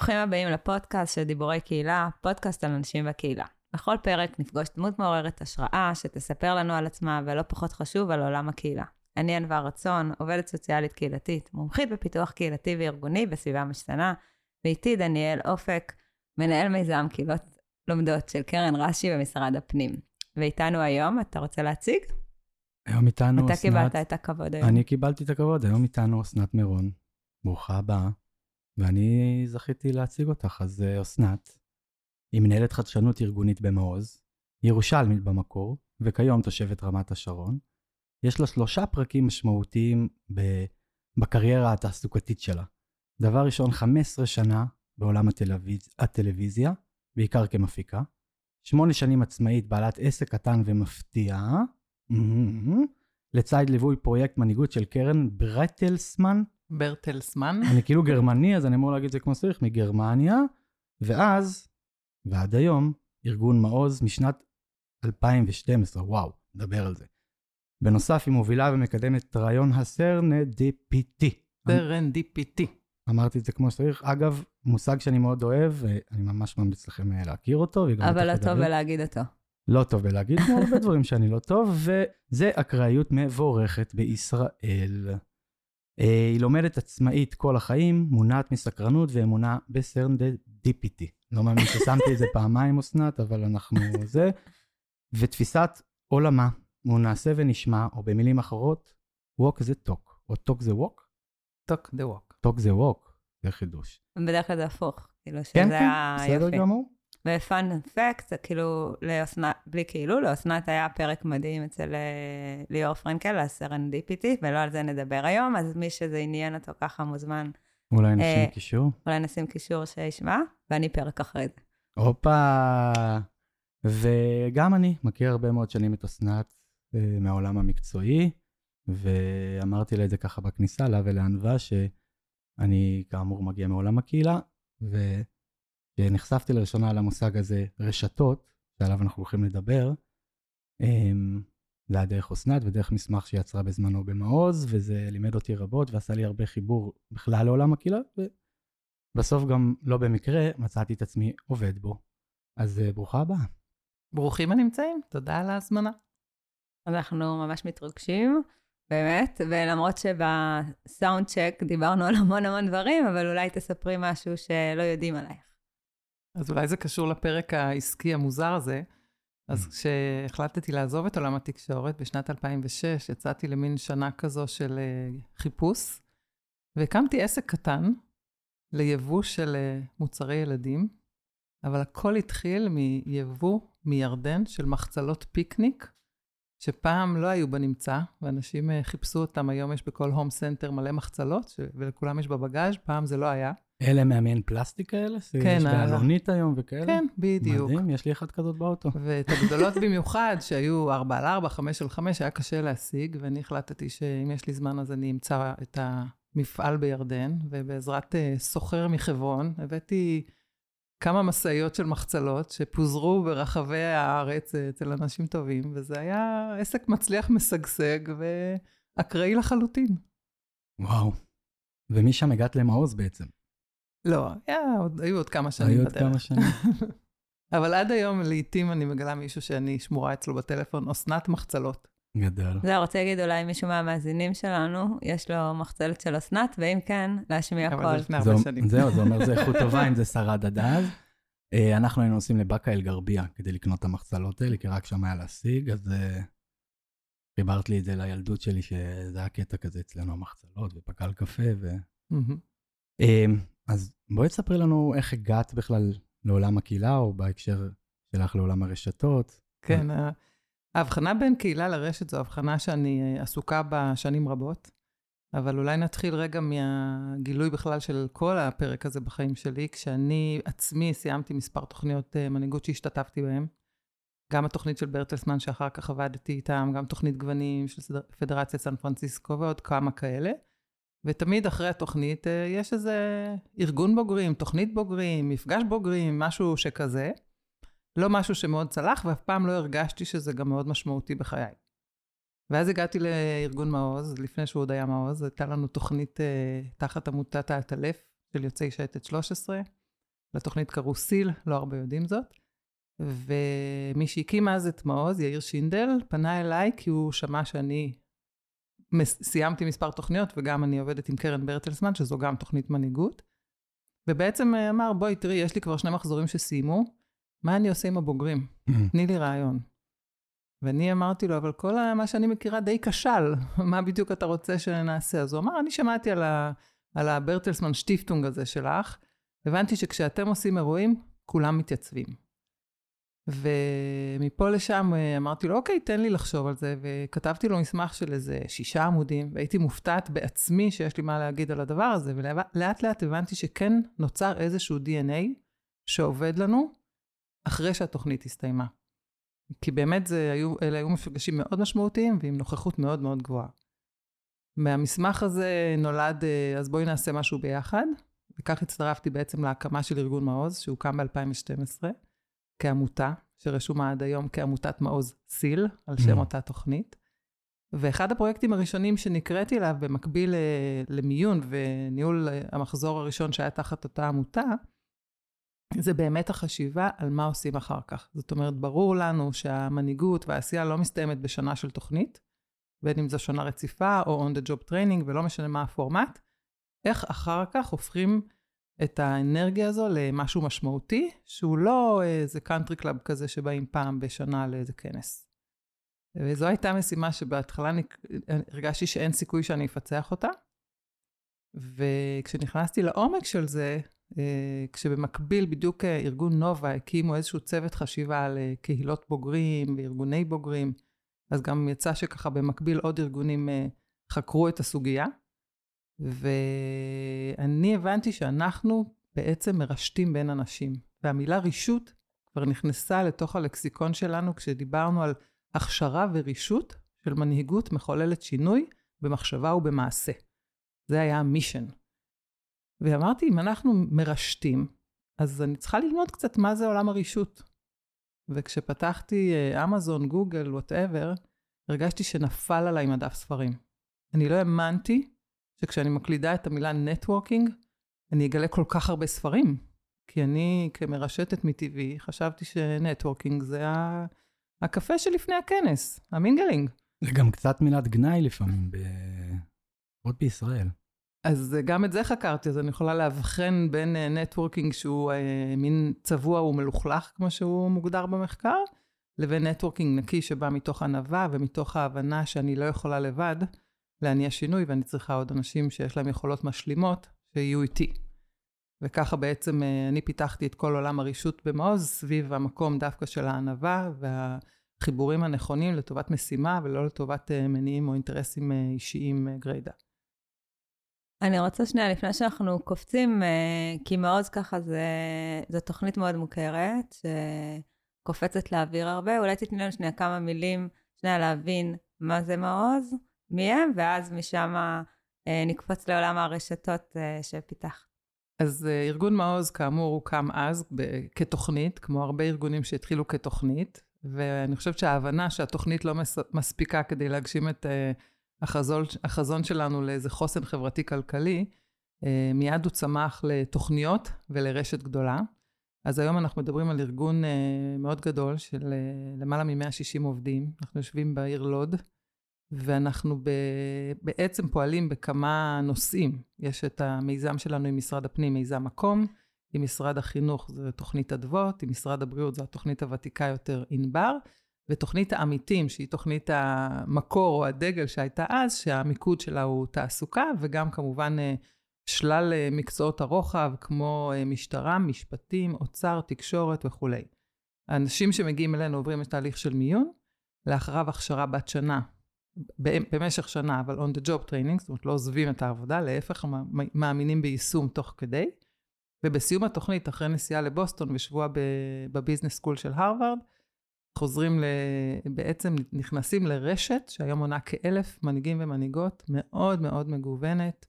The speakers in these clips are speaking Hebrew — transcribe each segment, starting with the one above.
ברוכים הבאים לפודקאסט של דיבורי קהילה, פודקאסט על אנשים בקהילה. בכל פרק נפגוש דמות מעוררת השראה שתספר לנו על עצמה, ולא פחות חשוב, על עולם הקהילה. אני ענווה רצון, עובדת סוציאלית קהילתית, מומחית בפיתוח קהילתי וארגוני בסביבה משתנה, ואיתי דניאל אופק, מנהל מיזם קהילות לומדות של קרן רש"י במשרד הפנים. ואיתנו היום, אתה רוצה להציג? היום איתנו אתה אסנת... קיבלת את הכבוד היום. אני קיבלתי את הכבוד, היום איתנו אסנת מירון. ברוכה הבאה. ואני זכיתי להציג אותך, אז אה, אסנת, היא מנהלת חדשנות ארגונית במעוז, ירושלמית במקור, וכיום תושבת רמת השרון. יש לה שלושה פרקים משמעותיים בקריירה התעסוקתית שלה. דבר ראשון, 15 שנה בעולם הטלוויז... הטלוויזיה, בעיקר כמפיקה. שמונה שנים עצמאית, בעלת עסק קטן ומפתיע, לצד ליווי פרויקט מנהיגות של קרן ברטלסמן, ברטלסמן. אני כאילו גרמני, אז אני אמור להגיד את זה כמו שצריך, מגרמניה, ואז, ועד היום, ארגון מעוז משנת 2012, וואו, נדבר על זה. בנוסף, היא מובילה ומקדמת את רעיון ה serendipity. serendipity. אמרתי את זה כמו שצריך. אגב, מושג שאני מאוד אוהב, ואני ממש ממליץ לכם אה, להכיר אותו. אבל לא טוב. בלהגיד אותו. לא טוב בלהגיד, כמו הרבה דברים שאני לא טוב, וזה אקראיות מבורכת בישראל. אה, היא לומדת עצמאית כל החיים, מונעת מסקרנות ואמונה ב serendipity. לא מאמין ששמתי את זה פעמיים, אסנת, אבל אנחנו זה. ותפיסת עולמה, הוא נעשה ונשמע, או במילים אחרות, walk the talk, או talk the walk, talk the walk. talk the walk, זה חידוש. בדרך כלל זה הפוך. כאילו שזה כן, כן, היה בסדר. גמור. ופאנ פקט, כאילו, לאסנת, בלי כאילו, לאסנת היה פרק מדהים אצל אה, ליאור פרנקל, הסרנדיפיטי, ולא על זה נדבר היום, אז מי שזה עניין אותו ככה מוזמן, אולי נשים אה, קישור. אולי נשים קישור שישמע, ואני פרק אחרי זה. הופה. וגם אני מכיר הרבה מאוד שנים את אסנת אה, מהעולם המקצועי, ואמרתי לה את זה ככה בכניסה, לה ולענווה, שאני כאמור מגיע מעולם הקהילה, וכשנחשפתי לראשונה למושג הזה, רשתות, שעליו אנחנו הולכים לדבר, אמ, זה היה דרך אסנת ודרך מסמך שיצרה בזמנו במעוז, וזה לימד אותי רבות ועשה לי הרבה חיבור בכלל לעולם הקהילה, ובסוף גם לא במקרה מצאתי את עצמי עובד בו. אז אה, ברוכה הבאה. ברוכים הנמצאים, תודה על ההזמנה. אנחנו ממש מתרגשים, באמת, ולמרות שבסאונד צ'ק דיברנו על המון המון דברים, אבל אולי תספרי משהו שלא יודעים עלייך. אז אולי זה קשור לפרק העסקי המוזר הזה. אז כשהחלטתי לעזוב את עולם התקשורת בשנת 2006, יצאתי למין שנה כזו של אה, חיפוש, והקמתי עסק קטן ליבוא של אה, מוצרי ילדים, אבל הכל התחיל מיבוא מירדן של מחצלות פיקניק, שפעם לא היו בנמצא, ואנשים אה, חיפשו אותם, היום יש בכל הום סנטר מלא מחצלות. ולכולם יש בבגאז', פעם זה לא היה. אלה מהמעין פלסטיק האלה? כן, ה- בעלונית היום וכאלה? כן, בדיוק. מדהים, יש לי אחד כזאת באוטו. ואת הגדולות במיוחד, שהיו 4 על 4, 5 על 5, היה קשה להשיג, ואני החלטתי שאם יש לי זמן אז אני אמצא את המפעל בירדן, ובעזרת אה, סוחר מחברון, הבאתי כמה משאיות של מחצלות שפוזרו ברחבי הארץ אה, אצל אנשים טובים, וזה היה עסק מצליח משגשג ואקראי לחלוטין. וואו. ומשם הגעת למעוז בעצם. לא, היה, עוד, היו עוד כמה שנים היו עוד בדרך. כמה שנים. אבל עד היום, לעתים אני מגלה מישהו שאני שמורה אצלו בטלפון, אסנת מחצלות. גדל. זהו, רוצה להגיד אולי מישהו מהמאזינים שלנו, יש לו מחצלת של אסנת, ואם כן, להשמיע אבל קול. זה לפני זה- הרבה שנים. זהו, זה אומר זה איכות טובה אם זה שרד עד אז. אה, אנחנו היינו נוסעים לבאקה אל גרבייה כדי לקנות את המחצלות האלה, כי רק שם היה להשיג, אז אה, חיברת לי את זה לילדות שלי, שזה היה קטע כזה אצלנו, המחצלות ופקל קפה. ו... אה, אז בואי תספרי לנו איך הגעת בכלל לעולם הקהילה, או בהקשר שלך לעולם הרשתות. כן, ה- ההבחנה בין קהילה לרשת זו הבחנה שאני אה, עסוקה בה שנים רבות, אבל אולי נתחיל רגע מהגילוי בכלל של כל הפרק הזה בחיים שלי, כשאני עצמי סיימתי מספר תוכניות אה, מנהיגות שהשתתפתי בהן. גם התוכנית של ברטלסמן שאחר כך עבדתי איתם, גם תוכנית גוונים של פדרציית סן פרנסיסקו ועוד כמה כאלה. ותמיד אחרי התוכנית אה, יש איזה ארגון בוגרים, תוכנית בוגרים, מפגש בוגרים, משהו שכזה. לא משהו שמאוד צלח, ואף פעם לא הרגשתי שזה גם מאוד משמעותי בחיי. ואז הגעתי לארגון מעוז, לפני שהוא עוד היה מעוז, הייתה לנו תוכנית אה, תחת עמותת האטלף של יוצאי שייטת 13, לתוכנית קראו סיל, לא הרבה יודעים זאת. ומי שהקים אז את מעוז, יאיר שינדל, פנה אליי כי הוא שמע שאני סיימתי מספר תוכניות, וגם אני עובדת עם קרן ברטלסמן, שזו גם תוכנית מנהיגות. ובעצם אה, אמר, בואי, תראי, יש לי כבר שני מחזורים שסיימו, מה אני עושה עם הבוגרים? תני לי רעיון. ואני אמרתי לו, אבל כל מה שאני מכירה די כשל, מה בדיוק אתה רוצה שנעשה? אז הוא אמר, אני שמעתי על, ה, על הברטלסמן שטיפטונג הזה שלך, הבנתי שכשאתם עושים אירועים, כולם מתייצבים. ומפה לשם אה, אמרתי לו, אוקיי, תן לי לחשוב על זה, וכתבתי לו מסמך של איזה שישה עמודים, והייתי מופתעת בעצמי שיש לי מה להגיד על הדבר הזה, ולאט לאט הבנתי שכן נוצר איזשהו DNA שעובד לנו אחרי שהתוכנית הסתיימה. כי באמת זה היו, אלה היו מפגשים מאוד משמעותיים ועם נוכחות מאוד מאוד גבוהה. מהמסמך הזה נולד, אה, אז בואי נעשה משהו ביחד, וכך הצטרפתי בעצם להקמה של ארגון מעוז, שהוקם ב-2012. כעמותה, שרשומה עד היום כעמותת מעוז סיל, על שם mm. אותה תוכנית. ואחד הפרויקטים הראשונים שנקראתי אליו במקביל אה, למיון וניהול אה, המחזור הראשון שהיה תחת אותה עמותה, זה באמת החשיבה על מה עושים אחר כך. זאת אומרת, ברור לנו שהמנהיגות והעשייה לא מסתיימת בשנה של תוכנית, בין אם זו שנה רציפה או on the job training, ולא משנה מה הפורמט, איך אחר כך הופכים את האנרגיה הזו למשהו משמעותי, שהוא לא איזה country club כזה שבאים פעם בשנה לאיזה כנס. וזו הייתה משימה שבהתחלה אני הרגשתי שאין סיכוי שאני אפצח אותה. וכשנכנסתי לעומק של זה, אה, כשבמקביל בדיוק ארגון נובה הקימו איזשהו צוות חשיבה על אה, קהילות בוגרים וארגוני בוגרים, אז גם יצא שככה במקביל עוד ארגונים אה, חקרו את הסוגיה. ואני הבנתי שאנחנו בעצם מרשתים בין אנשים. והמילה רישות כבר נכנסה לתוך הלקסיקון שלנו כשדיברנו על הכשרה ורישות של מנהיגות מחוללת שינוי במחשבה ובמעשה. זה היה המישן. ואמרתי, אם אנחנו מרשתים, אז אני צריכה ללמוד קצת מה זה עולם הרישות. וכשפתחתי אמזון, גוגל, whatever, הרגשתי שנפל עליי מדף ספרים. אני לא האמנתי שכשאני מקלידה את המילה networking, אני אגלה כל כך הרבה ספרים. כי אני כמרשתת מטבעי, חשבתי ש networking זה הקפה שלפני הכנס, ה mingling. זה גם קצת מילת גנאי לפעמים, עוד בישראל. אז גם את זה חקרתי, אז אני יכולה לאבחן בין networking שהוא אה, מין צבוע ומלוכלך, כמו שהוא מוגדר במחקר, לבין נטוורקינג נקי שבא מתוך ענווה ומתוך ההבנה שאני לא יכולה לבד, להניע שינוי, ואני צריכה עוד אנשים שיש להם יכולות משלימות, שיהיו איתי. וככה בעצם אה, אני פיתחתי את כל עולם הרישות במעוז סביב המקום דווקא של הענווה והחיבורים הנכונים לטובת משימה ולא לטובת אה, מניעים או אינטרסים אה, אישיים גריידא. אני רוצה שנייה, לפני שאנחנו קופצים, כי מעוז ככה זה, זו תוכנית מאוד מוכרת, שקופצת לאוויר הרבה, אולי תתני לנו שנייה כמה מילים, שנייה להבין מה זה מעוז, מי הם, ואז משם אה, נקפוץ לעולם הרשתות אה, שפיתחת. אז אה, ארגון מעוז, כאמור, הוקם אז כתוכנית, כמו הרבה ארגונים שהתחילו כתוכנית, ואני חושבת שההבנה שהתוכנית לא מס- מספיקה כדי להגשים את uh, החזון, החזון שלנו לאיזה חוסן חברתי-כלכלי, uh, מיד הוא צמח לתוכניות ולרשת גדולה. אז היום אנחנו מדברים על ארגון מאוד גדול של למעלה מ-160 עובדים. אנחנו יושבים בעיר לוד, ואנחנו ב, בעצם פועלים בכמה נושאים. יש את המיזם שלנו עם משרד הפנים, מיזם מקום, עם משרד החינוך זו תוכנית אדוות, עם משרד הבריאות זו התוכנית הוותיקה יותר ענבר, ותוכנית העמיתים, שהיא תוכנית המקור או הדגל שהייתה אז, שהמיקוד שלה הוא תעסוקה, וגם כמובן אה, שלל אה, מקצועות הרוחב, כמו אה, משטרה, משפטים, אוצר, תקשורת וכולי. האנשים שמגיעים אלינו עוברים את תהליך של מיון, לאחריו הכשרה בת שנה במשך שנה, אבל on the job training, זאת אומרת לא עוזבים את העבודה, להפך מאמינים ביישום תוך כדי. ובסיום התוכנית, אחרי נסיעה לבוסטון ושבוע בביזנס סקול של הרווארד, חוזרים, ל... בעצם נכנסים לרשת שהיום מונה כאלף מנהיגים ומנהיגות, מאוד מאוד מגוונת,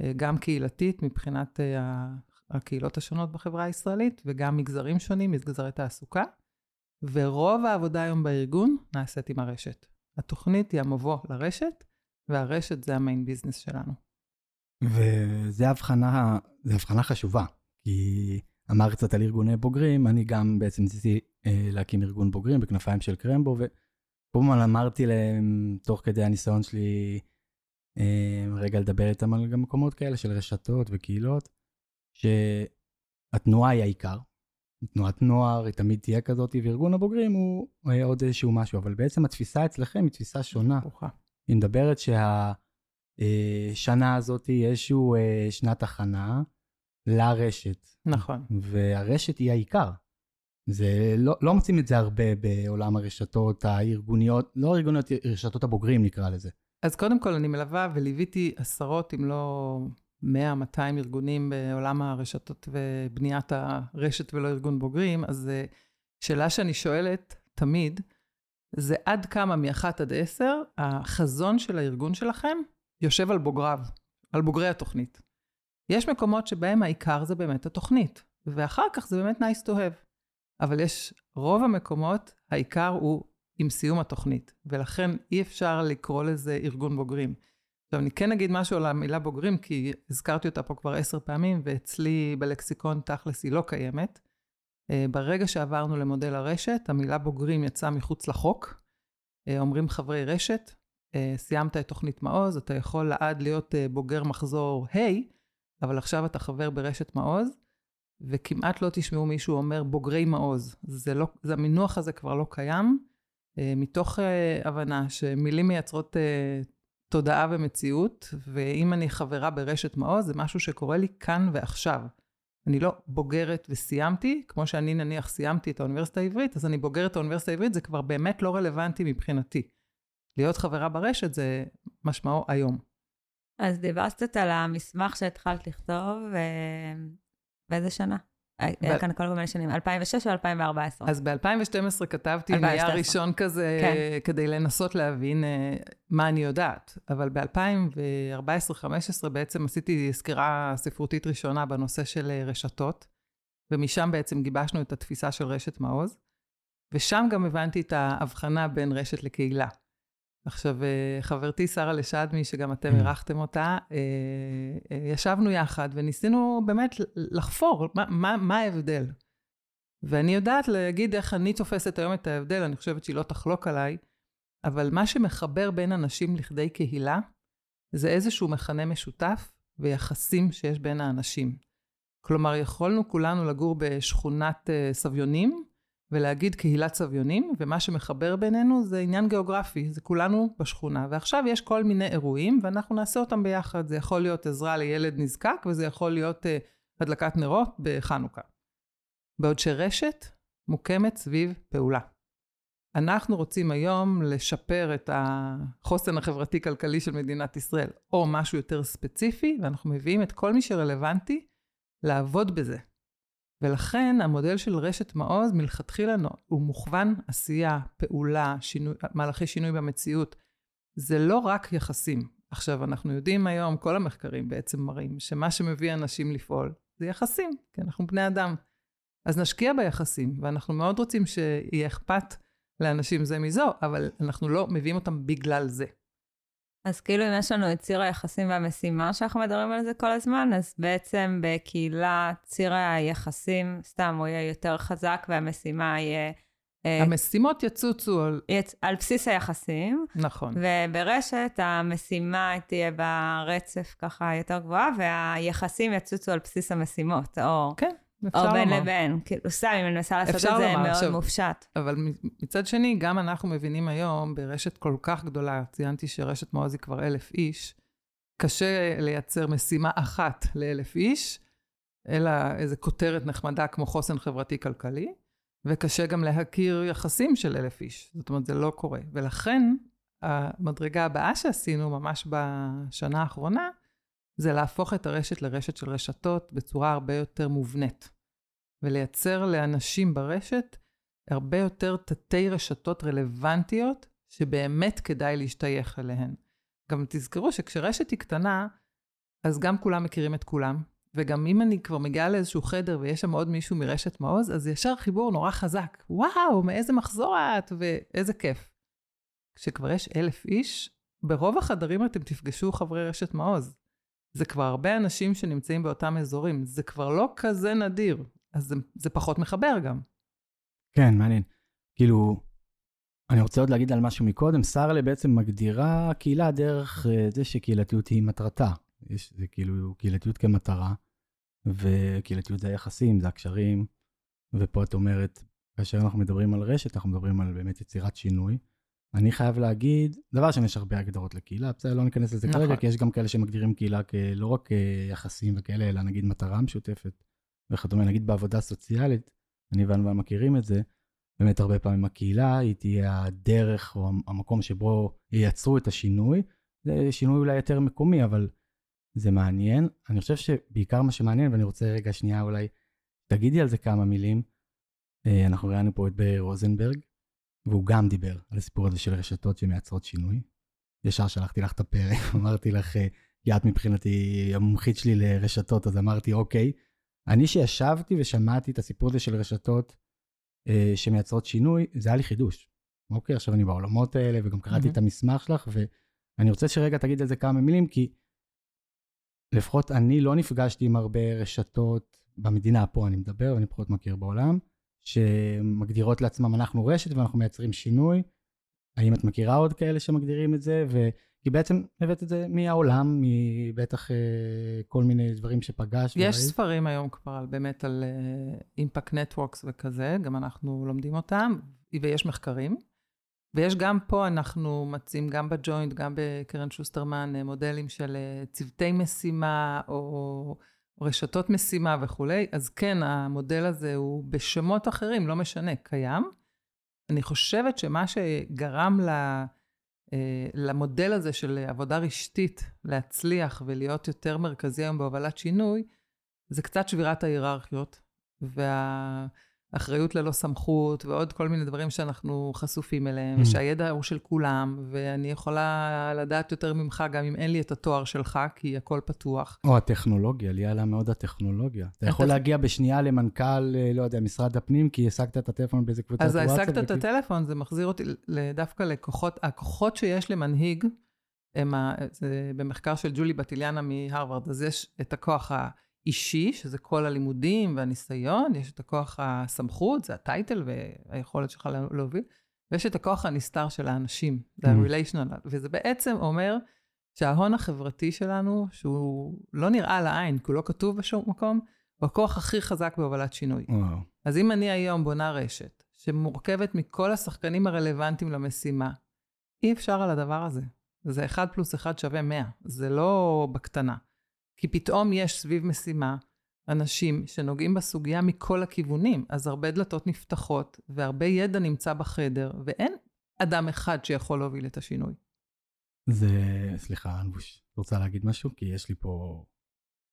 אה, גם קהילתית מבחינת אה, הקהילות השונות בחברה הישראלית, וגם מגזרים שונים, מגזרי תעסוקה. ורוב העבודה היום בארגון נעשית עם הרשת. התוכנית היא המבוא לרשת, והרשת זה המיין ביזנס שלנו. וזה הבחנה, זה הבחנה חשובה, כי אמר קצת על ארגוני בוגרים, אני גם בעצם ניסיתי אה, להקים ארגון בוגרים בכנפיים של קרמבו, וכל הזמן אמרתי להם, תוך כדי הניסיון שלי, אה, רגע לדבר איתם על גם מקומות כאלה של רשתות וקהילות, שהתנועה היא העיקר. תנועת נוער היא תמיד תהיה כזאת, וארגון הבוגרים הוא אה, עוד איזשהו משהו, אבל בעצם התפיסה אצלכם היא תפיסה שונה. היא מדברת שהשנה הזאת היא איזשהו אה, שנת הכנה לרשת. נכון. והרשת היא העיקר. זה לא, לא מוצאים את זה הרבה בעולם הרשתות הארגוניות, לא ארגוניות, רשתות הבוגרים נקרא לזה. אז קודם כל אני מלווה וליוויתי עשרות, אם לא 100-200 ארגונים בעולם הרשתות ובניית הרשת ולא ארגון בוגרים, אז אה, שאלה שאני שואלת תמיד, זה עד כמה מ-1 עד 10 החזון של הארגון שלכם יושב על בוגריו, על בוגרי התוכנית. יש מקומות שבהם העיקר זה באמת התוכנית, ואחר כך זה באמת nice to have. אבל יש, רוב המקומות, העיקר הוא עם סיום התוכנית, ולכן אי אפשר לקרוא לזה ארגון בוגרים. עכשיו, אני כן אגיד משהו על המילה בוגרים, כי הזכרתי אותה פה כבר עשר פעמים, ואצלי בלקסיקון תכלס היא לא קיימת. אה, ברגע שעברנו למודל הרשת, המילה בוגרים יצאה מחוץ לחוק. אה, אומרים חברי רשת, אה, סיימת את תוכנית מעוז, אתה יכול לעד להיות בוגר מחזור ה', hey, אבל עכשיו אתה חבר ברשת מעוז, וכמעט לא תשמעו מישהו אומר בוגרי מעוז. זה לא, זה המינוח הזה כבר לא קיים, מתוך הבנה שמילים מייצרות תודעה ומציאות, ואם אני חברה ברשת מעוז, זה משהו שקורה לי כאן ועכשיו. אני לא בוגרת וסיימתי, כמו שאני נניח סיימתי את האוניברסיטה העברית, אז אני בוגרת האוניברסיטה העברית, זה כבר באמת לא רלוונטי מבחינתי. להיות חברה ברשת זה משמעו היום. אז דיברת קצת על המסמך שהתחלת לכתוב, באיזה שנה? היה כאן כל מיני שנים, 2006 או 2014? אז ב-2012 כתבתי נייר ראשון כזה, כן. כדי לנסות להבין uh, מה אני יודעת. אבל ב-2014-2015 בעצם עשיתי סקירה ספרותית ראשונה בנושא של אה, רשתות, ומשם בעצם גיבשנו את התפיסה של רשת מעוז, ושם גם הבנתי את ההבחנה בין רשת לקהילה. עכשיו, אה, חברתי שרה לשדמי, שגם אתם mm. אירחתם אותה, אה, אה, ישבנו יחד וניסינו באמת לחפור מה, מה, מה ההבדל. ואני יודעת להגיד איך אני תופסת היום את ההבדל, אני חושבת שהיא לא תחלוק עליי, אבל מה שמחבר בין אנשים לכדי קהילה, זה איזשהו מכנה משותף ויחסים שיש בין האנשים. כלומר, יכולנו כולנו לגור בשכונת סביונים, ולהגיד קהילת סביונים, ומה שמחבר בינינו זה עניין גיאוגרפי, זה כולנו בשכונה. ועכשיו יש כל מיני אירועים, ואנחנו נעשה אותם ביחד. זה יכול להיות עזרה לילד נזקק, וזה יכול להיות uh, הדלקת נרות בחנוכה. בעוד שרשת מוקמת סביב פעולה. אנחנו רוצים היום לשפר את החוסן החברתי-כלכלי של מדינת ישראל, או משהו יותר ספציפי, ואנחנו מביאים את כל מי שרלוונטי לעבוד בזה. ולכן המודל של רשת מעוז מלכתחילה הוא מוכוון עשייה, פעולה, שינוי, מהלכי שינוי במציאות. זה לא רק יחסים. עכשיו, אנחנו יודעים היום, כל המחקרים בעצם מראים, שמה שמביא אנשים לפעול זה יחסים, כי אנחנו בני אדם. אז נשקיע ביחסים, ואנחנו מאוד רוצים שיהיה אכפת לאנשים זה מזו, אבל אנחנו לא מביאים אותם בגלל זה. אז כאילו אם יש לנו את ציר היחסים והמשימה שאנחנו מדברים על זה כל הזמן, אז בעצם בקהילה ציר היחסים, סתם, הוא יהיה יותר חזק והמשימה יהיה... אה, המשימות יצוצו על... יצ... על בסיס היחסים. נכון. וברשת המשימה תהיה ברצף ככה יותר גבוהה, והיחסים יצוצו על בסיס המשימות, או... כן. או בין לבין, כאילו סתם, אם אני מנסה לעשות את זה לומר, מאוד עכשיו, מופשט. אבל מצד שני, גם אנחנו מבינים היום, ברשת כל כך גדולה, ציינתי שרשת מעוז היא כבר אלף איש, קשה לייצר משימה אחת לאלף איש, אלא איזו כותרת נחמדה כמו חוסן חברתי-כלכלי, וקשה גם להכיר יחסים של אלף איש. זאת אומרת, זה לא קורה. ולכן, המדרגה הבאה שעשינו ממש בשנה האחרונה, זה להפוך את הרשת לרשת של רשתות בצורה הרבה יותר מובנית, ולייצר לאנשים ברשת הרבה יותר תתי רשתות רלוונטיות שבאמת כדאי להשתייך אליהן. גם תזכרו שכשרשת היא קטנה, אז גם כולם מכירים את כולם, וגם אם אני כבר מגיעה לאיזשהו חדר ויש שם עוד מישהו מרשת מעוז, אז ישר חיבור נורא חזק. וואו, מאיזה מחזור את, ואיזה כיף. כשכבר יש אלף איש, ברוב החדרים אתם תפגשו חברי רשת מעוז. זה כבר הרבה אנשים שנמצאים באותם אזורים, זה כבר לא כזה נדיר. אז זה, זה פחות מחבר גם. כן, מעניין. כאילו, אני רוצה עוד להגיד על משהו מקודם, סארלה בעצם מגדירה קהילה דרך אה, זה שקהילתיות היא מטרתה. יש, זה כאילו קהילתיות כמטרה, וקהילתיות זה היחסים, זה הקשרים, ופה את אומרת, כאשר אנחנו מדברים על רשת, אנחנו מדברים על באמת יצירת שינוי. אני חייב להגיד, דבר שני, יש הרבה הגדרות לקהילה, בסדר, לא ניכנס לזה נכון. כרגע, כי יש גם כאלה שמגדירים קהילה כלא רק יחסים וכאלה, אלא נגיד מטרה משותפת וכדומה. נגיד בעבודה סוציאלית, אני ואני מכירים את זה, באמת הרבה פעמים הקהילה היא תהיה הדרך או המקום שבו ייצרו את השינוי. זה שינוי אולי יותר מקומי, אבל זה מעניין. אני חושב שבעיקר מה שמעניין, ואני רוצה רגע שנייה אולי, תגידי על זה כמה מילים. אה, אנחנו ראינו פה את בארי רוזנברג, והוא גם דיבר על הסיפור הזה של רשתות שמייצרות שינוי. ישר שלחתי לך את הפרק, אמרתי לך, אה, כי את מבחינתי המומחית שלי לרשתות, אז אמרתי, אוקיי. אני שישבתי ושמעתי את הסיפור הזה של רשתות אה, שמייצרות שינוי, זה היה לי חידוש. אוקיי, עכשיו אני בעולמות האלה, וגם קראתי mm-hmm. את המסמך שלך, ואני רוצה שרגע תגיד על זה כמה מילים, כי לפחות אני לא נפגשתי עם הרבה רשתות במדינה, פה אני מדבר, ואני פחות מכיר בעולם, שמגדירות לעצמם, אנחנו רשת ואנחנו מייצרים שינוי. האם את מכירה עוד כאלה שמגדירים את זה? ו... כי בעצם הבאת את זה מהעולם, מבטח אה, כל מיני דברים שפגשת. יש וראית. ספרים היום כבר על, באמת על אימפקט uh, נטוורקס וכזה, גם אנחנו לומדים אותם, ויש מחקרים. ויש גם פה, אנחנו מציעים גם בג'וינט, גם בקרן שוסטרמן, אה, מודלים של אה, צוותי משימה, או רשתות משימה וכולי. אז כן, המודל הזה הוא בשמות אחרים, לא משנה, קיים. אני חושבת שמה שגרם ל... אה, למודל הזה של עבודה רשתית להצליח ולהיות יותר מרכזי היום בהובלת שינוי, זה קצת שבירת ההיררכיות, והאחריות ללא סמכות, ועוד כל מיני דברים שאנחנו חשופים אליהם, mm. ושהידע הוא של כולם, ואני יכולה לדעת יותר ממך גם אם אין לי את התואר שלך, כי הכל פתוח. או הטכנולוגיה, לי עלה מאוד הטכנולוגיה. אתה יכול להגיע בשנייה למנכ"ל, אה, לא יודע, משרד הפנים, כי השגת את הטלפון באיזה קבוצת וואטסאפ. אז השגת את הטלפון, זה מחזיר אותי דווקא לכוחות, הכוחות שיש למנהיג, הם ה, זה במחקר של ג'ולי בטיליאנה מהרווארד, אז יש את הכוח האישי, שזה כל הלימודים והניסיון, יש את הכוח הסמכות, זה הטייטל והיכולת שלך להוביל, ויש את הכוח הנסתר של האנשים, זה mm. ה-relational, וזה בעצם אומר שההון החברתי שלנו, שהוא לא נראה לעין, כי הוא לא כתוב בשום מקום, הוא הכוח הכי חזק בהובלת שינוי. וואו. אז אם אני היום בונה רשת, שמורכבת מכל השחקנים הרלוונטיים למשימה, אי אפשר על הדבר הזה. זה 1 פלוס 1 שווה 100, זה לא בקטנה. כי פתאום יש סביב משימה אנשים שנוגעים בסוגיה מכל הכיוונים, אז הרבה דלתות נפתחות, והרבה ידע נמצא בחדר, ואין אדם אחד שיכול להוביל את השינוי. זה, סליחה, אנבוש, רוצה להגיד משהו? כי יש לי פה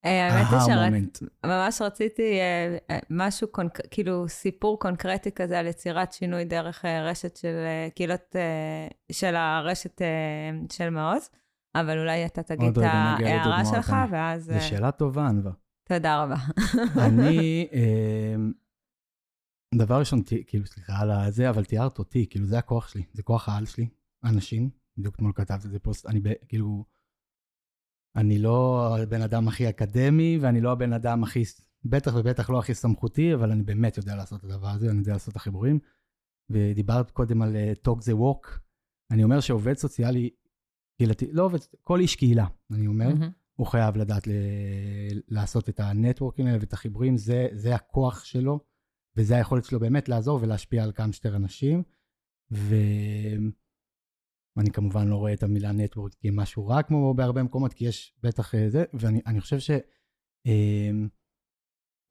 אה, האמת היא שממש רציתי אה, אה, משהו, כאילו סיפור קונקרטי כזה על יצירת שינוי דרך רשת של קהילות, של הרשת של מעוז, אבל אולי אתה תגיד את ההערה שלך, ואז... זו שאלה טובה, ענווה. תודה רבה. אני, דבר ראשון, כאילו, סליחה על זה, אבל תיארת אותי, כאילו, זה הכוח שלי, זה כוח העל שלי, אנשים, בדיוק אתמול כתבת את זה פוסט, אני כאילו... אני לא הבן אדם הכי אקדמי, ואני לא הבן אדם הכי, בטח ובטח לא הכי סמכותי, אבל אני באמת יודע לעשות את הדבר הזה, אני יודע לעשות את החיבורים. ודיברת קודם על uh, talk the walk. אני אומר שעובד סוציאלי קהילתי, לא עובד, כל איש קהילה, אני אומר, mm-hmm. הוא חייב לדעת ל- לעשות את הנטוורקים האלה ואת החיבורים, זה, זה הכוח שלו, וזה היכולת שלו באמת לעזור ולהשפיע על כמה שיותר אנשים. ואני כמובן לא רואה את המילה נטוורק כמשהו רע כמו בהרבה מקומות, כי יש בטח אה, זה, ואני חושב ש... אמ,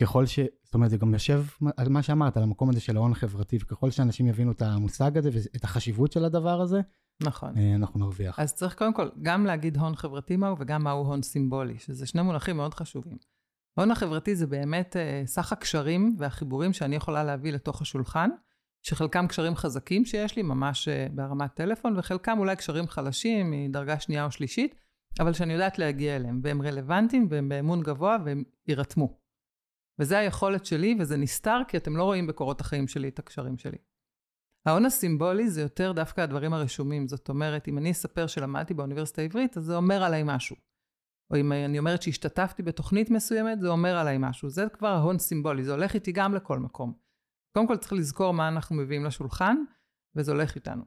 ככל ש... זאת אומרת, זה גם יושב על מה שאמרת, על המקום הזה של ההון החברתי, וככל שאנשים יבינו את המושג הזה ואת החשיבות של הדבר הזה, נכון. אה, אנחנו נרוויח. אז צריך קודם כל גם להגיד הון חברתי מהו, וגם מהו הון סימבולי, שזה שני מונחים מאוד חשובים. ההון החברתי זה באמת אה, סך הקשרים והחיבורים שאני יכולה להביא לתוך השולחן, שחלקם קשרים חזקים שיש לי, ממש אה, בהרמת טלפון, וחלקם אולי קשרים חלשים מדרגה שנייה או שלישית, אבל שאני יודעת להגיע אליהם, והם רלוונטיים והם באמון גבוה והם יירתמו. וזה היכולת שלי, וזה נסתר כי אתם לא רואים בקורות החיים שלי את הקשרים שלי. ההון הסימבולי זה יותר דווקא הדברים הרשומים, זאת אומרת, אם אני אספר שלמדתי באוניברסיטה העברית, אז זה אומר עליי משהו. או אם אני אומרת שהשתתפתי בתוכנית מסוימת, זה אומר עליי משהו. זה כבר ההון סימבולי, זה הולך איתי גם לכל מקום. קודם כל צריך לזכור מה אנחנו מביאים לשולחן, וזה הולך איתנו.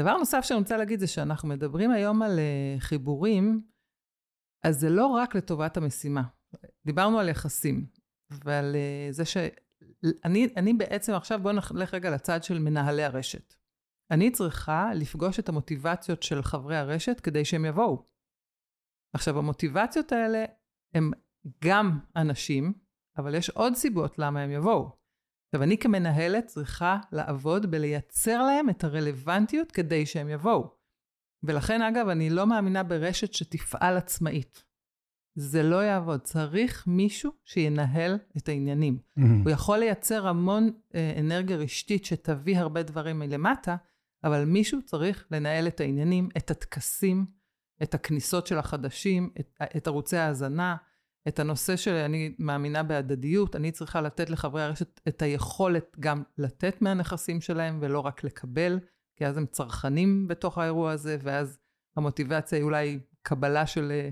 דבר נוסף שאני רוצה להגיד זה שאנחנו מדברים היום על uh, חיבורים, אז זה לא רק לטובת המשימה. דיברנו על יחסים, ועל uh, זה ש... אני, אני בעצם עכשיו, בואו נלך רגע לצד של מנהלי הרשת. אני צריכה לפגוש את המוטיבציות של חברי הרשת כדי שהם יבואו. עכשיו, המוטיבציות האלה הם גם אנשים, אבל יש עוד סיבות למה הם יבואו. עכשיו, אני כמנהלת צריכה לעבוד בלייצר להם את הרלוונטיות כדי שהם יבואו. ולכן, אגב, אני לא מאמינה ברשת שתפעל עצמאית. זה לא יעבוד. צריך מישהו שינהל את העניינים. Mm-hmm. הוא יכול לייצר המון אה, אנרגיה רשתית שתביא הרבה דברים מלמטה, אבל מישהו צריך לנהל את העניינים, את הטקסים, את הכניסות של החדשים, את, את ערוצי ההאזנה, את הנושא של אני מאמינה בהדדיות, אני צריכה לתת לחברי הרשת את היכולת גם לתת מהנכסים שלהם ולא רק לקבל, כי אז הם צרכנים בתוך האירוע הזה, ואז המוטיבציה היא אולי קבלה של אה,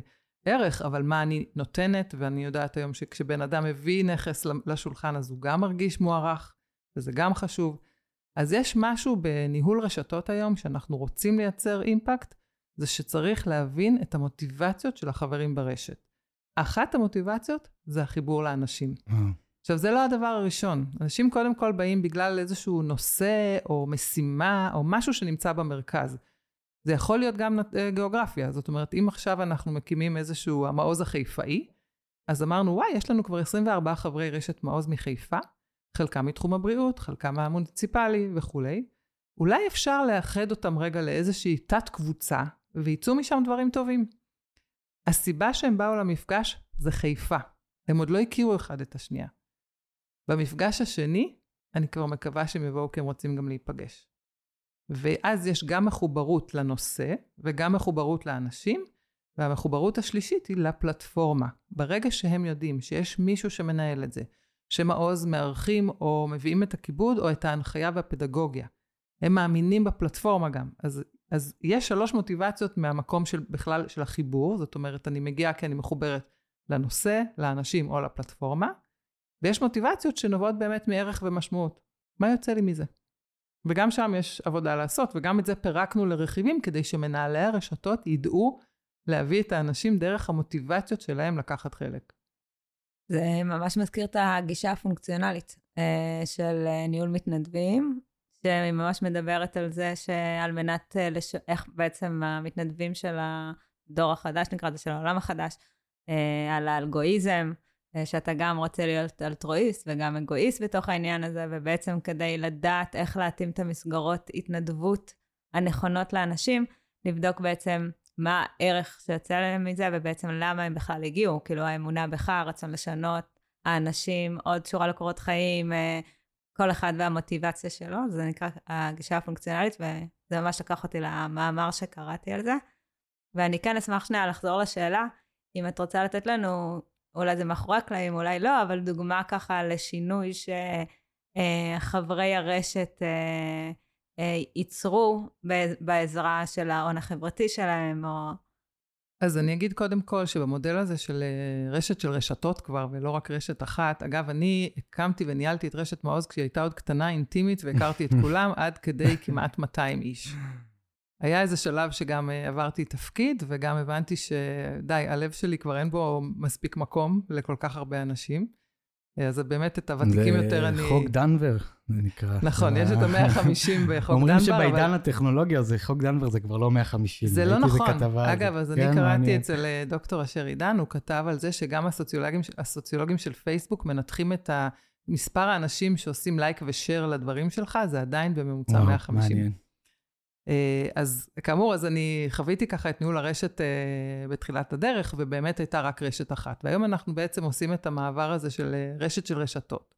ערך, אבל מה אני נותנת, ואני יודעת היום שכשבן אדם מביא נכס לשולחן אז הוא גם מרגיש מוערך, וזה גם חשוב. אז יש משהו בניהול רשתות היום, שאנחנו רוצים לייצר אימפקט, זה שצריך להבין את המוטיבציות של החברים ברשת. אחת המוטיבציות זה החיבור לאנשים. Mm. עכשיו, זה לא הדבר הראשון. אנשים קודם כל באים בגלל איזשהו נושא או משימה או משהו שנמצא במרכז. זה יכול להיות גם אה, גיאוגרפיה. זאת אומרת, אם עכשיו אנחנו מקימים איזשהו המעוז החיפאי, אז אמרנו, וואי, יש לנו כבר 24 חברי רשת מעוז מחיפה, חלקם מתחום הבריאות, חלקם המוניציפלי וכולי. אולי אפשר לאחד אותם רגע לאיזושהי תת-קבוצה, ויצאו משם דברים טובים. הסיבה שהם באו למפגש זה חיפה. הם עוד לא הכירו אחד את השנייה. במפגש השני, אני כבר מקווה שהם יבואו כי הם רוצים גם להיפגש. ואז יש גם מחוברות לנושא וגם מחוברות לאנשים, והמחוברות השלישית היא לפלטפורמה. ברגע שהם יודעים שיש מישהו שמנהל את זה, שמעוז מארחים או מביאים את הכיבוד או את ההנחיה והפדגוגיה, הם מאמינים בפלטפורמה גם. אז, אז יש שלוש מוטיבציות מהמקום של בכלל של החיבור, זאת אומרת, אני מגיעה כי אני מחוברת לנושא, לאנשים או לפלטפורמה, ויש מוטיבציות שנובעות באמת מערך ומשמעות. מה יוצא לי מזה? וגם שם יש עבודה לעשות, וגם את זה פירקנו לרכיבים כדי שמנהלי הרשתות ידעו להביא את האנשים דרך המוטיבציות שלהם לקחת חלק. זה ממש מזכיר את הגישה הפונקציונלית אה, של אה, ניהול מתנדבים, שהיא ממש מדברת על זה שעל מנת, אה, לש... איך בעצם המתנדבים של הדור החדש, נקרא לזה, של העולם החדש, על האלגואיזם, שאתה גם רוצה להיות אלטרואיסט וגם אגואיסט בתוך העניין הזה, ובעצם כדי לדעת איך להתאים את המסגרות התנדבות הנכונות לאנשים, לבדוק בעצם מה הערך שיוצא להם מזה, ובעצם למה הם בכלל הגיעו, כאילו האמונה בך, הרצון לשנות, האנשים, עוד שורה לקורות חיים, אה, כל אחד והמוטיבציה שלו, זה נקרא הגישה הפונקציונלית, וזה ממש לקח אותי למאמר שקראתי על זה. ואני כן אשמח שנייה לחזור לשאלה, אם את רוצה לתת לנו, אולי זה מאחורי הקלעים, אולי לא, אבל דוגמה ככה לשינוי שחברי הרשת אה, אה, ייצרו בעזרה של ההון החברתי שלהם, או... אז אני אגיד קודם כל שבמודל הזה של אה, רשת של רשתות כבר, ולא רק רשת אחת, אגב, אני הקמתי וניהלתי את רשת מעוז כשהיא הייתה עוד קטנה, אינטימית, והכרתי את כולם עד כדי כמעט 200 איש. היה איזה שלב שגם אה, עברתי תפקיד, וגם הבנתי שדי, הלב שלי כבר אין בו מספיק מקום לכל כך הרבה אנשים. אז באמת את הוותיקים יותר אני... זה חוק דנבר, זה נקרא. נכון, יש את המאה החמישים בחוק דנבר. אומרים שבעידן הטכנולוגיה זה חוק דנבר, זה כבר לא מאה חמישים. זה לא נכון. אגב, אז אני כן, קראתי אצל אה, דוקטור אשר עידן, הוא כתב על זה שגם הסוציולוגים של פייסבוק מנתחים את מספר האנשים שעושים לייק ושאר לדברים שלך, זה עדיין בממוצע 150. מעניין. אה, אז כאמור, אז אני חוויתי ככה את ניהול הרשת uh, בתחילת הדרך, ובאמת הייתה רק רשת אחת. והיום אנחנו בעצם עושים את המעבר הזה של uh, רשת של רשתות.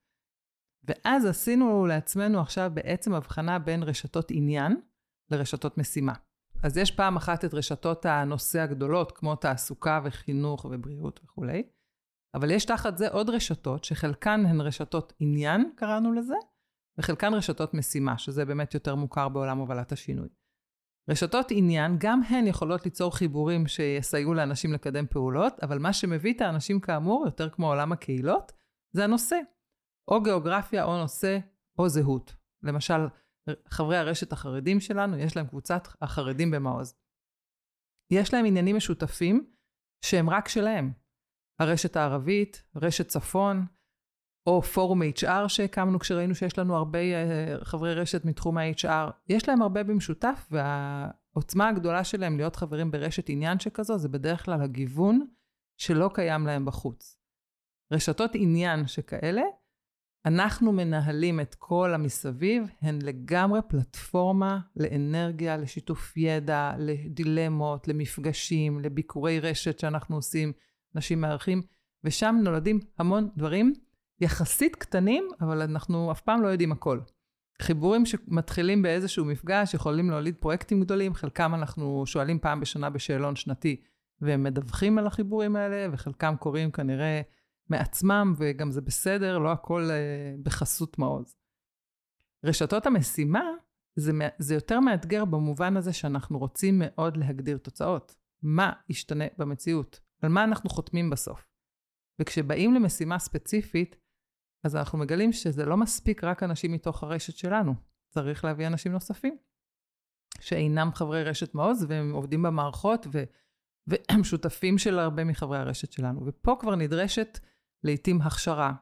ואז עשינו לעצמנו עכשיו בעצם הבחנה בין רשתות עניין לרשתות משימה. אז יש פעם אחת את רשתות הנושא הגדולות, כמו תעסוקה וחינוך ובריאות וכולי, אבל יש תחת זה עוד רשתות, שחלקן הן רשתות עניין, קראנו לזה, וחלקן רשתות משימה, שזה באמת יותר מוכר בעולם הובלת השינוי. רשתות עניין, גם הן יכולות ליצור חיבורים שיסייעו לאנשים לקדם פעולות, אבל מה שמביא את האנשים כאמור, יותר כמו עולם הקהילות, זה הנושא. או גיאוגרפיה, או נושא, או זהות. למשל, חברי הרשת החרדים שלנו, יש להם קבוצת החרדים במעוז. יש להם עניינים משותפים שהם רק שלהם. הרשת הערבית, רשת צפון, או פורום HR שהקמנו כשראינו שיש לנו הרבה uh, חברי רשת מתחום ה-HR, יש להם הרבה במשותף, והעוצמה הגדולה שלהם להיות חברים ברשת עניין שכזו, זה בדרך כלל הגיוון שלא קיים להם בחוץ. רשתות עניין שכאלה, אנחנו מנהלים את כל המסביב, הן לגמרי פלטפורמה לאנרגיה, לשיתוף ידע, לדילמות, למפגשים, לביקורי רשת שאנחנו עושים, אנשים מארחים, ושם נולדים המון דברים יחסית קטנים, אבל אנחנו אף פעם לא יודעים הכל. חיבורים שמתחילים באיזשהו מפגש יכולים להוליד פרויקטים גדולים, חלקם אנחנו שואלים פעם בשנה בשאלון שנתי, והם מדווחים על החיבורים האלה, וחלקם קורים כנראה מעצמם, וגם זה בסדר, לא הכל uh, בחסות מעוז. רשתות המשימה, זה, זה יותר מאתגר במובן הזה שאנחנו רוצים מאוד להגדיר תוצאות. מה ישתנה במציאות? על מה אנחנו חותמים בסוף? וכשבאים למשימה ספציפית, אז אנחנו מגלים שזה לא מספיק רק אנשים מתוך הרשת שלנו, צריך להביא אנשים נוספים, שאינם חברי רשת מעוז, והם עובדים במערכות, ו... והם שותפים של הרבה מחברי הרשת שלנו. ופה כבר נדרשת לעתים הכשרה.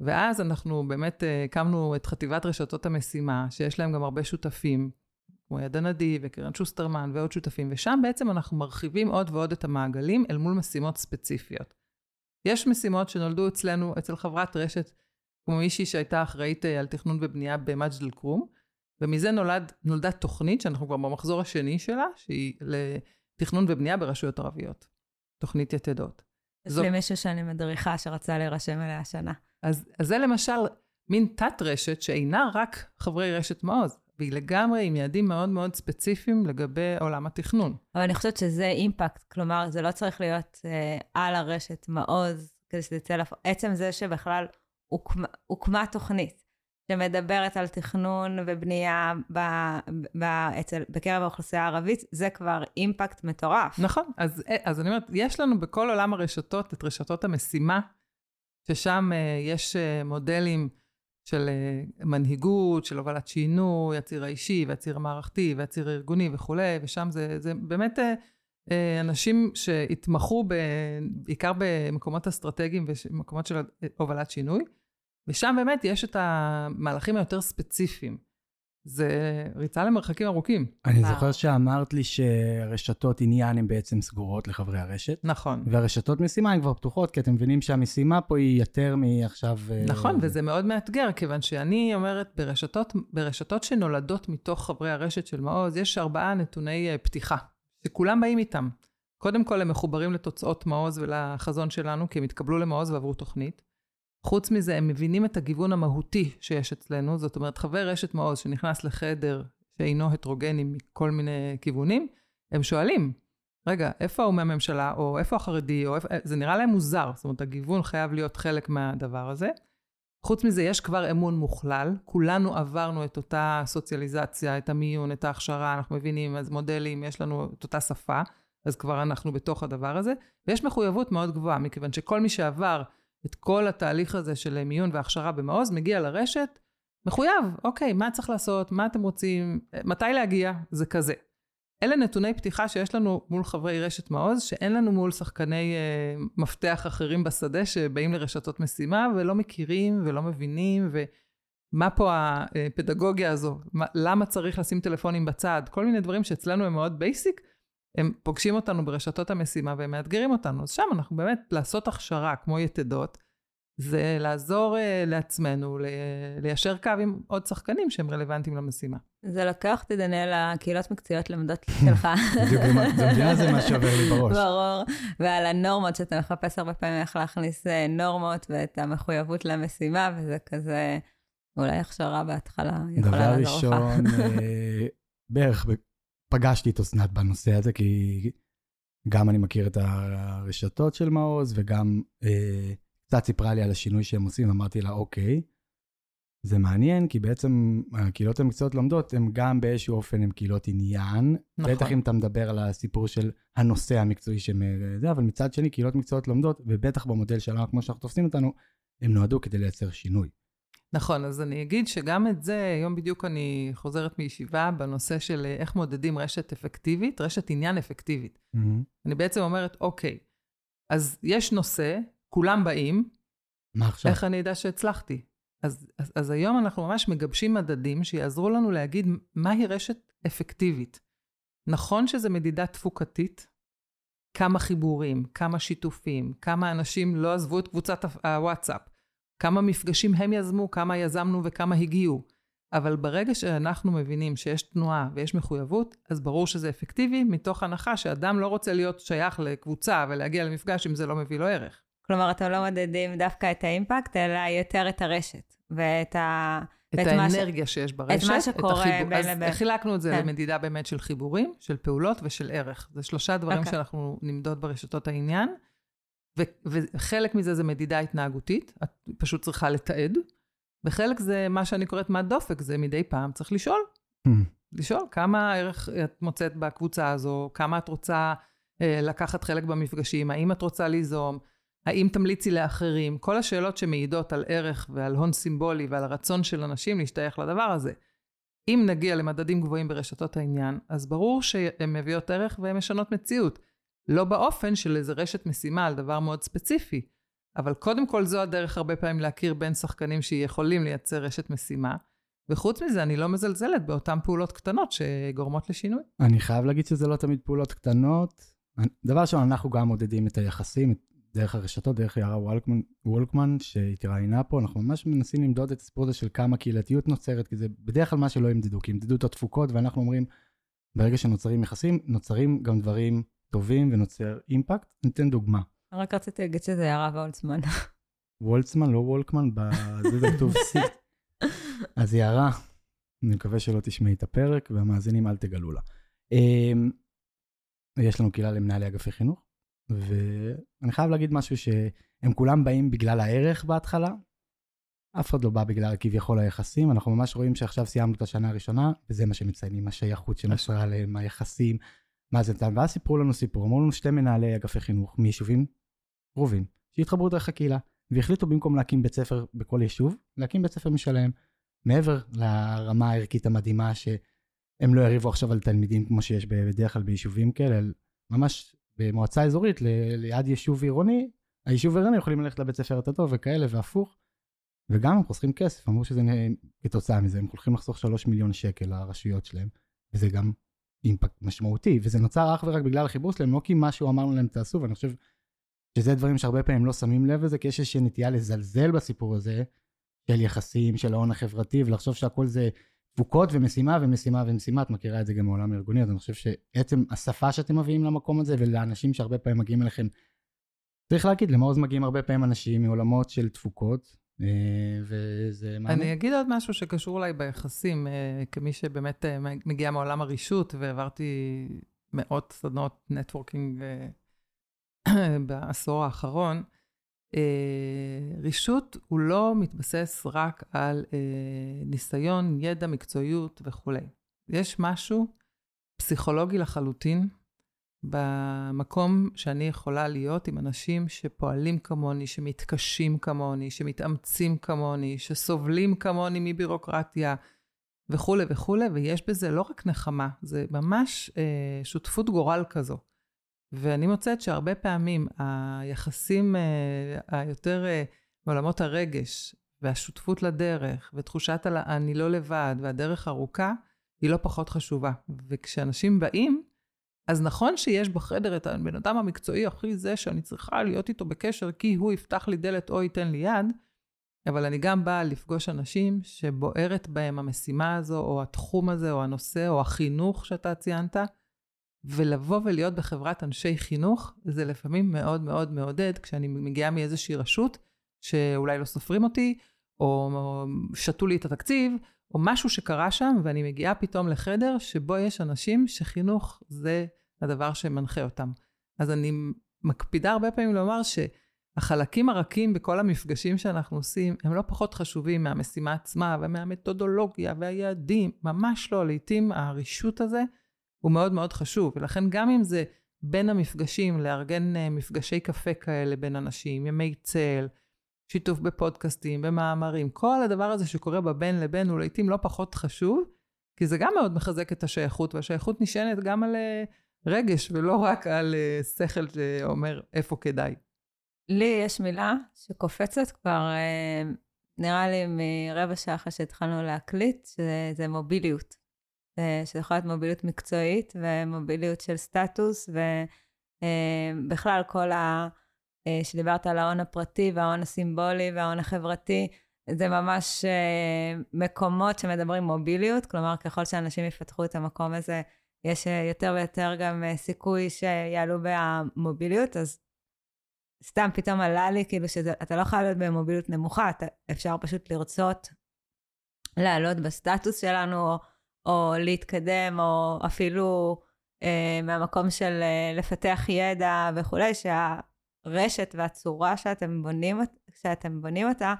ואז אנחנו באמת אה, הקמנו את חטיבת רשתות המשימה, שיש להם גם הרבה שותפים, כמו יד הנדי וקרן שוסטרמן ועוד שותפים, ושם בעצם אנחנו מרחיבים עוד ועוד את המעגלים אל מול משימות ספציפיות. יש משימות שנולדו אצלנו, אצל חברת רשת, כמו מישהי שהייתה אחראית אה, על תכנון ובנייה במג'ד אל-כרום, ומזה נולד, נולדה תוכנית שאנחנו כבר במחזור השני שלה, שהיא לתכנון ובנייה ברשויות ערביות. תוכנית יתדות. יש לי מישהו שאני מדריכה שרצה להירשם אליה השנה. אז, אז זה למשל מין תת-רשת שאינה רק חברי רשת מעוז, והיא לגמרי עם יעדים מאוד מאוד ספציפיים לגבי עולם התכנון. אבל אני חושבת שזה אימפקט, כלומר, זה לא צריך להיות אה, על הרשת מעוז, כדי שזה יצא לפ... עצם זה שבכלל הוקמה, הוקמה תוכנית שמדברת על תכנון ובנייה ב, ב, אצל, בקרב האוכלוסייה הערבית, זה כבר אימפקט מטורף. נכון, אז, אז אני אומרת, יש לנו בכל עולם הרשתות את רשתות המשימה, ששם uh, יש uh, מודלים של uh, מנהיגות, של הובלת שינוי, הציר האישי והציר המערכתי והציר הארגוני וכולי, ושם זה, זה באמת uh, uh, אנשים שהתמחו בעיקר במקומות אסטרטגיים ומקומות של הובלת שינוי. ושם באמת יש את המהלכים היותר ספציפיים. זה ריצה למרחקים ארוכים. אני זוכר שאמרת לי שרשתות עניין הן בעצם סגורות לחברי הרשת. נכון. והרשתות משימה הן כבר פתוחות, כי אתם מבינים שהמשימה פה היא יותר מעכשיו... אה, נכון, וזה מאוד מאתגר, כיוון שאני אומרת, ברשתות, ברשתות שנולדות מתוך חברי הרשת של מעוז, יש ארבעה נתוני אה, פתיחה, שכולם באים איתם. קודם כל, הם מחוברים לתוצאות מעוז ולחזון שלנו, כי הם התקבלו למעוז ועברו תוכנית. חוץ מזה, הם מבינים את הגיוון המהותי שיש אצלנו, זאת אומרת, חבר רשת מעוז שנכנס לחדר שאינו הטרוגני מכל מיני כיוונים, הם שואלים, רגע, איפה הוא מהממשלה, או איפה החרדי, או איפה... זה נראה להם מוזר, זאת אומרת, הגיוון חייב להיות חלק מהדבר הזה. חוץ מזה, יש כבר אמון מוכלל, כולנו עברנו את אותה סוציאליזציה, את המיון, את ההכשרה, אנחנו מבינים, אז מודלים, יש לנו את אותה שפה, אז כבר אנחנו בתוך הדבר הזה, ויש מחויבות מאוד גבוהה, מכיוון שכל מי שעבר את כל התהליך הזה של מיון והכשרה במעוז, מגיע לרשת, מחויב, אוקיי, מה צריך לעשות, מה אתם רוצים, מתי להגיע, זה כזה. אלה נתוני פתיחה שיש לנו מול חברי רשת מעוז, שאין לנו מול שחקני אה, מפתח אחרים בשדה שבאים לרשתות משימה ולא מכירים ולא מבינים, ומה פה הפדגוגיה הזו, מה, למה צריך לשים טלפונים בצד, כל מיני דברים שאצלנו הם מאוד basic, הם פוגשים אותנו ברשתות המשימה והם מאתגרים אותנו. אז שם אנחנו באמת, לעשות הכשרה כמו יתדות, זה לעזור uh, לעצמנו ל- ליישר קו עם עוד שחקנים שהם רלוונטיים למשימה. זה לוקח אותי, דניאל, לקהילות מקצועיות למדות שלך. זה מדינה זה מה שעובר לי בראש. ברור, ועל הנורמות שאתה מחפש הרבה פעמים איך להכניס אה, נורמות ואת המחויבות למשימה, וזה כזה, אולי הכשרה בהתחלה יכולה לעזור לך. דבר ראשון, אה, בערך פגשתי את אסנת בנושא הזה, כי גם אני מכיר את הרשתות של מעוז, וגם אה, קצת סיפרה לי על השינוי שהם עושים, אמרתי לה, אוקיי. זה מעניין, כי בעצם הקהילות המקצועיות לומדות, הן גם באיזשהו אופן הן קהילות עניין. נכון. בטח אם אתה מדבר על הסיפור של הנושא המקצועי שהם זה, אבל מצד שני, קהילות מקצועיות לומדות, ובטח במודל שלנו, כמו שאנחנו תופסים אותנו, הם נועדו כדי לייצר שינוי. נכון, אז אני אגיד שגם את זה, היום בדיוק אני חוזרת מישיבה בנושא של אה, איך מודדים רשת אפקטיבית, רשת עניין אפקטיבית. Mm-hmm. אני בעצם אומרת, אוקיי, אז יש נושא, כולם באים, מה עכשיו? איך אני אדע שהצלחתי? אז, אז, אז היום אנחנו ממש מגבשים מדדים שיעזרו לנו להגיד מהי רשת אפקטיבית. נכון שזה מדידה תפוקתית, כמה חיבורים, כמה שיתופים, כמה אנשים לא עזבו את קבוצת הוואטסאפ, כמה מפגשים הם יזמו, כמה יזמנו וכמה הגיעו. אבל ברגע שאנחנו מבינים שיש תנועה ויש מחויבות, אז ברור שזה אפקטיבי, מתוך הנחה שאדם לא רוצה להיות שייך לקבוצה ולהגיע למפגש אם זה לא מביא לו ערך. כלומר, אתם לא מדדים דווקא את האימפקט, אלא יותר את הרשת, ואת ה... את מה ש- האנרגיה שיש ברשת. את מה שקורה החיבור- בין אז לבין. חילקנו את זה כן. למדידה באמת של חיבורים, של פעולות ושל ערך. זה שלושה דברים אוקיי. שאנחנו נמדוד ברשתות העניין, ו- וחלק מזה זה מדידה התנהגותית, את פשוט צריכה לתעד, וחלק זה מה שאני קוראת מד דופק, זה מדי פעם צריך לשאול. Mm-hmm. לשאול כמה ערך את מוצאת בקבוצה הזו, כמה את רוצה אה, לקחת חלק במפגשים, האם את רוצה ליזום, האם תמליצי לאחרים, כל השאלות שמעידות על ערך ועל הון סימבולי ועל הרצון של אנשים להשתייך לדבר הזה. אם נגיע למדדים גבוהים ברשתות העניין, אז ברור שהן מביאות ערך והן משנות מציאות. לא באופן של איזה רשת משימה על דבר מאוד ספציפי, אבל קודם כל זו הדרך הרבה פעמים להכיר בין שחקנים שיכולים לייצר רשת משימה, וחוץ מזה אני לא מזלזלת באותן פעולות קטנות שגורמות לשינוי. אני חייב להגיד שזה לא תמיד פעולות קטנות. דבר ראשון, אנחנו גם מודדים את היחסים, דרך הרשתות, דרך יערה וולקמן, וולקמן שהתראיינה פה, אנחנו ממש מנסים למדוד את הסיפור הזה של כמה קהילתיות נוצרת, כי זה בדרך כלל מה שלא ימדדו, כי ימדדו את התפוקות, ואנחנו אומרים, ברגע שנוצרים יחסים, נוצרים גם דברים טובים ונוצר אימפקט. ניתן דוגמה. רק רציתי להגיד שזה הרב הולצמן. וולצמן, לא וולקמן, בזה זה כתוב C. אז יערה, אני מקווה שלא תשמעי את הפרק, והמאזינים אל תגלו לה. אמ, יש לנו קהילה למנהלי אגפי חינוך, ואני חייב להגיד משהו שהם כולם באים בגלל הערך בהתחלה, אף אחד לא בא בגלל כביכול היחסים, אנחנו ממש רואים שעכשיו סיימנו את השנה הראשונה, וזה מה שמציינים, השייכות שנוצרה עליהם, היחסים, מה זה נתן, ואז סיפרו לנו סיפור, אמרו לנו שתי מנהלי אגפי חינוך מיישובים קרובים, שהתחברו דרך הקהילה, והחליטו במקום להקים בית ספר בכל יישוב, להקים בית ספר משלהם, מעבר לרמה הערכית המדהימה שהם לא יריבו עכשיו על תלמידים כמו שיש בדרך כלל ביישובים כאלה, ממש במועצה אזורית ל- ליד יישוב עירוני, היישוב העירוני יכולים ללכת לבית ספר יותר טוב וכאלה והפוך. וגם הם חוסכים כסף, אמרו שזה כתוצאה מזה, הם הולכים לחסוך 3 מיליון שקל לרשויות שלהם, וזה גם אימפקט משמעותי, וזה נוצר אך ורק בגלל החיבור שלהם, לא כי משהו אמרנו להם תעשו, ואני חושב שזה דברים שהרבה פעמים לא שמים לב לזה, כי יש איזושהי נטייה לזלזל בסיפור הזה, של יחסים, של ההון החברתי, ולחשוב שהכל זה תפוקות ומשימה ומשימה ומשימה, את מכירה את זה גם מעולם הארגוני, אז אני חושב שעצם השפה שאתם מביאים למקום הזה, ולאנשים שהרבה פעמים מגיעים אליכם, צריך להגיד, למעוז מגיעים הרבה פעמים אנשים מעולמות של תפוקות, וזה מעניין. אני אגיד עוד משהו שקשור אולי ביחסים, אה, כמי שבאמת אה, מגיעה מעולם הרישות, והעברתי מאות סדנות נטוורקינג אה, בעשור האחרון. אה, רישות הוא לא מתבסס רק על אה, ניסיון, ידע, מקצועיות וכולי. יש משהו פסיכולוגי לחלוטין במקום שאני יכולה להיות עם אנשים שפועלים כמוני, שמתקשים כמוני, שמתאמצים כמוני, שסובלים כמוני מבירוקרטיה וכולי וכולי, ויש בזה לא רק נחמה, זה ממש אה, שותפות גורל כזו. ואני מוצאת שהרבה פעמים היחסים אה, היותר אה, בעולמות הרגש והשותפות לדרך ותחושת על אני לא לבד והדרך ארוכה, היא לא פחות חשובה. וכשאנשים באים, אז נכון שיש בחדר את הבן אדם המקצועי הכי זה שאני צריכה להיות איתו בקשר כי הוא יפתח לי דלת או ייתן לי יד, אבל אני גם באה לפגוש אנשים שבוערת בהם המשימה הזו, או התחום הזה, או הנושא, או החינוך שאתה ציינת, ולבוא ולהיות בחברת אנשי חינוך, זה לפעמים מאוד מאוד מעודד, כשאני מגיעה מאיזושהי רשות, שאולי לא סופרים אותי, או שתו לי את התקציב, או משהו שקרה שם, ואני מגיעה פתאום לחדר שבו יש אנשים שחינוך זה הדבר שמנחה אותם. אז אני מקפידה הרבה פעמים לומר החלקים הרכים בכל המפגשים שאנחנו עושים, הם לא פחות חשובים מהמשימה עצמה ומהמתודולוגיה והיעדים, ממש לא. לעתים הרישות הזה הוא מאוד מאוד חשוב, ולכן גם אם זה בין המפגשים, לארגן אה, מפגשי קפה כאלה בין אנשים, ימי צל, שיתוף בפודקאסטים, במאמרים, כל הדבר הזה שקורה בבין לבין הוא לעתים לא פחות חשוב, כי זה גם מאוד מחזק את השייכות, והשייכות נשענת גם על אה, רגש ולא רק על אה, שכל שאומר איפה כדאי. לי יש מילה שקופצת כבר, נראה לי מרבע שעה אחרי שהתחלנו להקליט, שזה מוביליות. שזה יכול להיות מוביליות מקצועית ומוביליות של סטטוס, ובכלל כל ה... אה, שדיברת על ההון הפרטי וההון הסימבולי וההון החברתי, זה ממש אה, מקומות שמדברים מוביליות, כלומר ככל שאנשים יפתחו את המקום הזה, יש אה, יותר ויותר גם סיכוי שיעלו במוביליות, אז סתם פתאום עלה לי, כאילו שאתה לא חייב להיות במוביליות נמוכה, אתה, אפשר פשוט לרצות לעלות בסטטוס שלנו, או, או להתקדם, או אפילו אה, מהמקום של אה, לפתח ידע וכולי, שה... הרשת והצורה שאתם בונים, שאתם בונים אותה,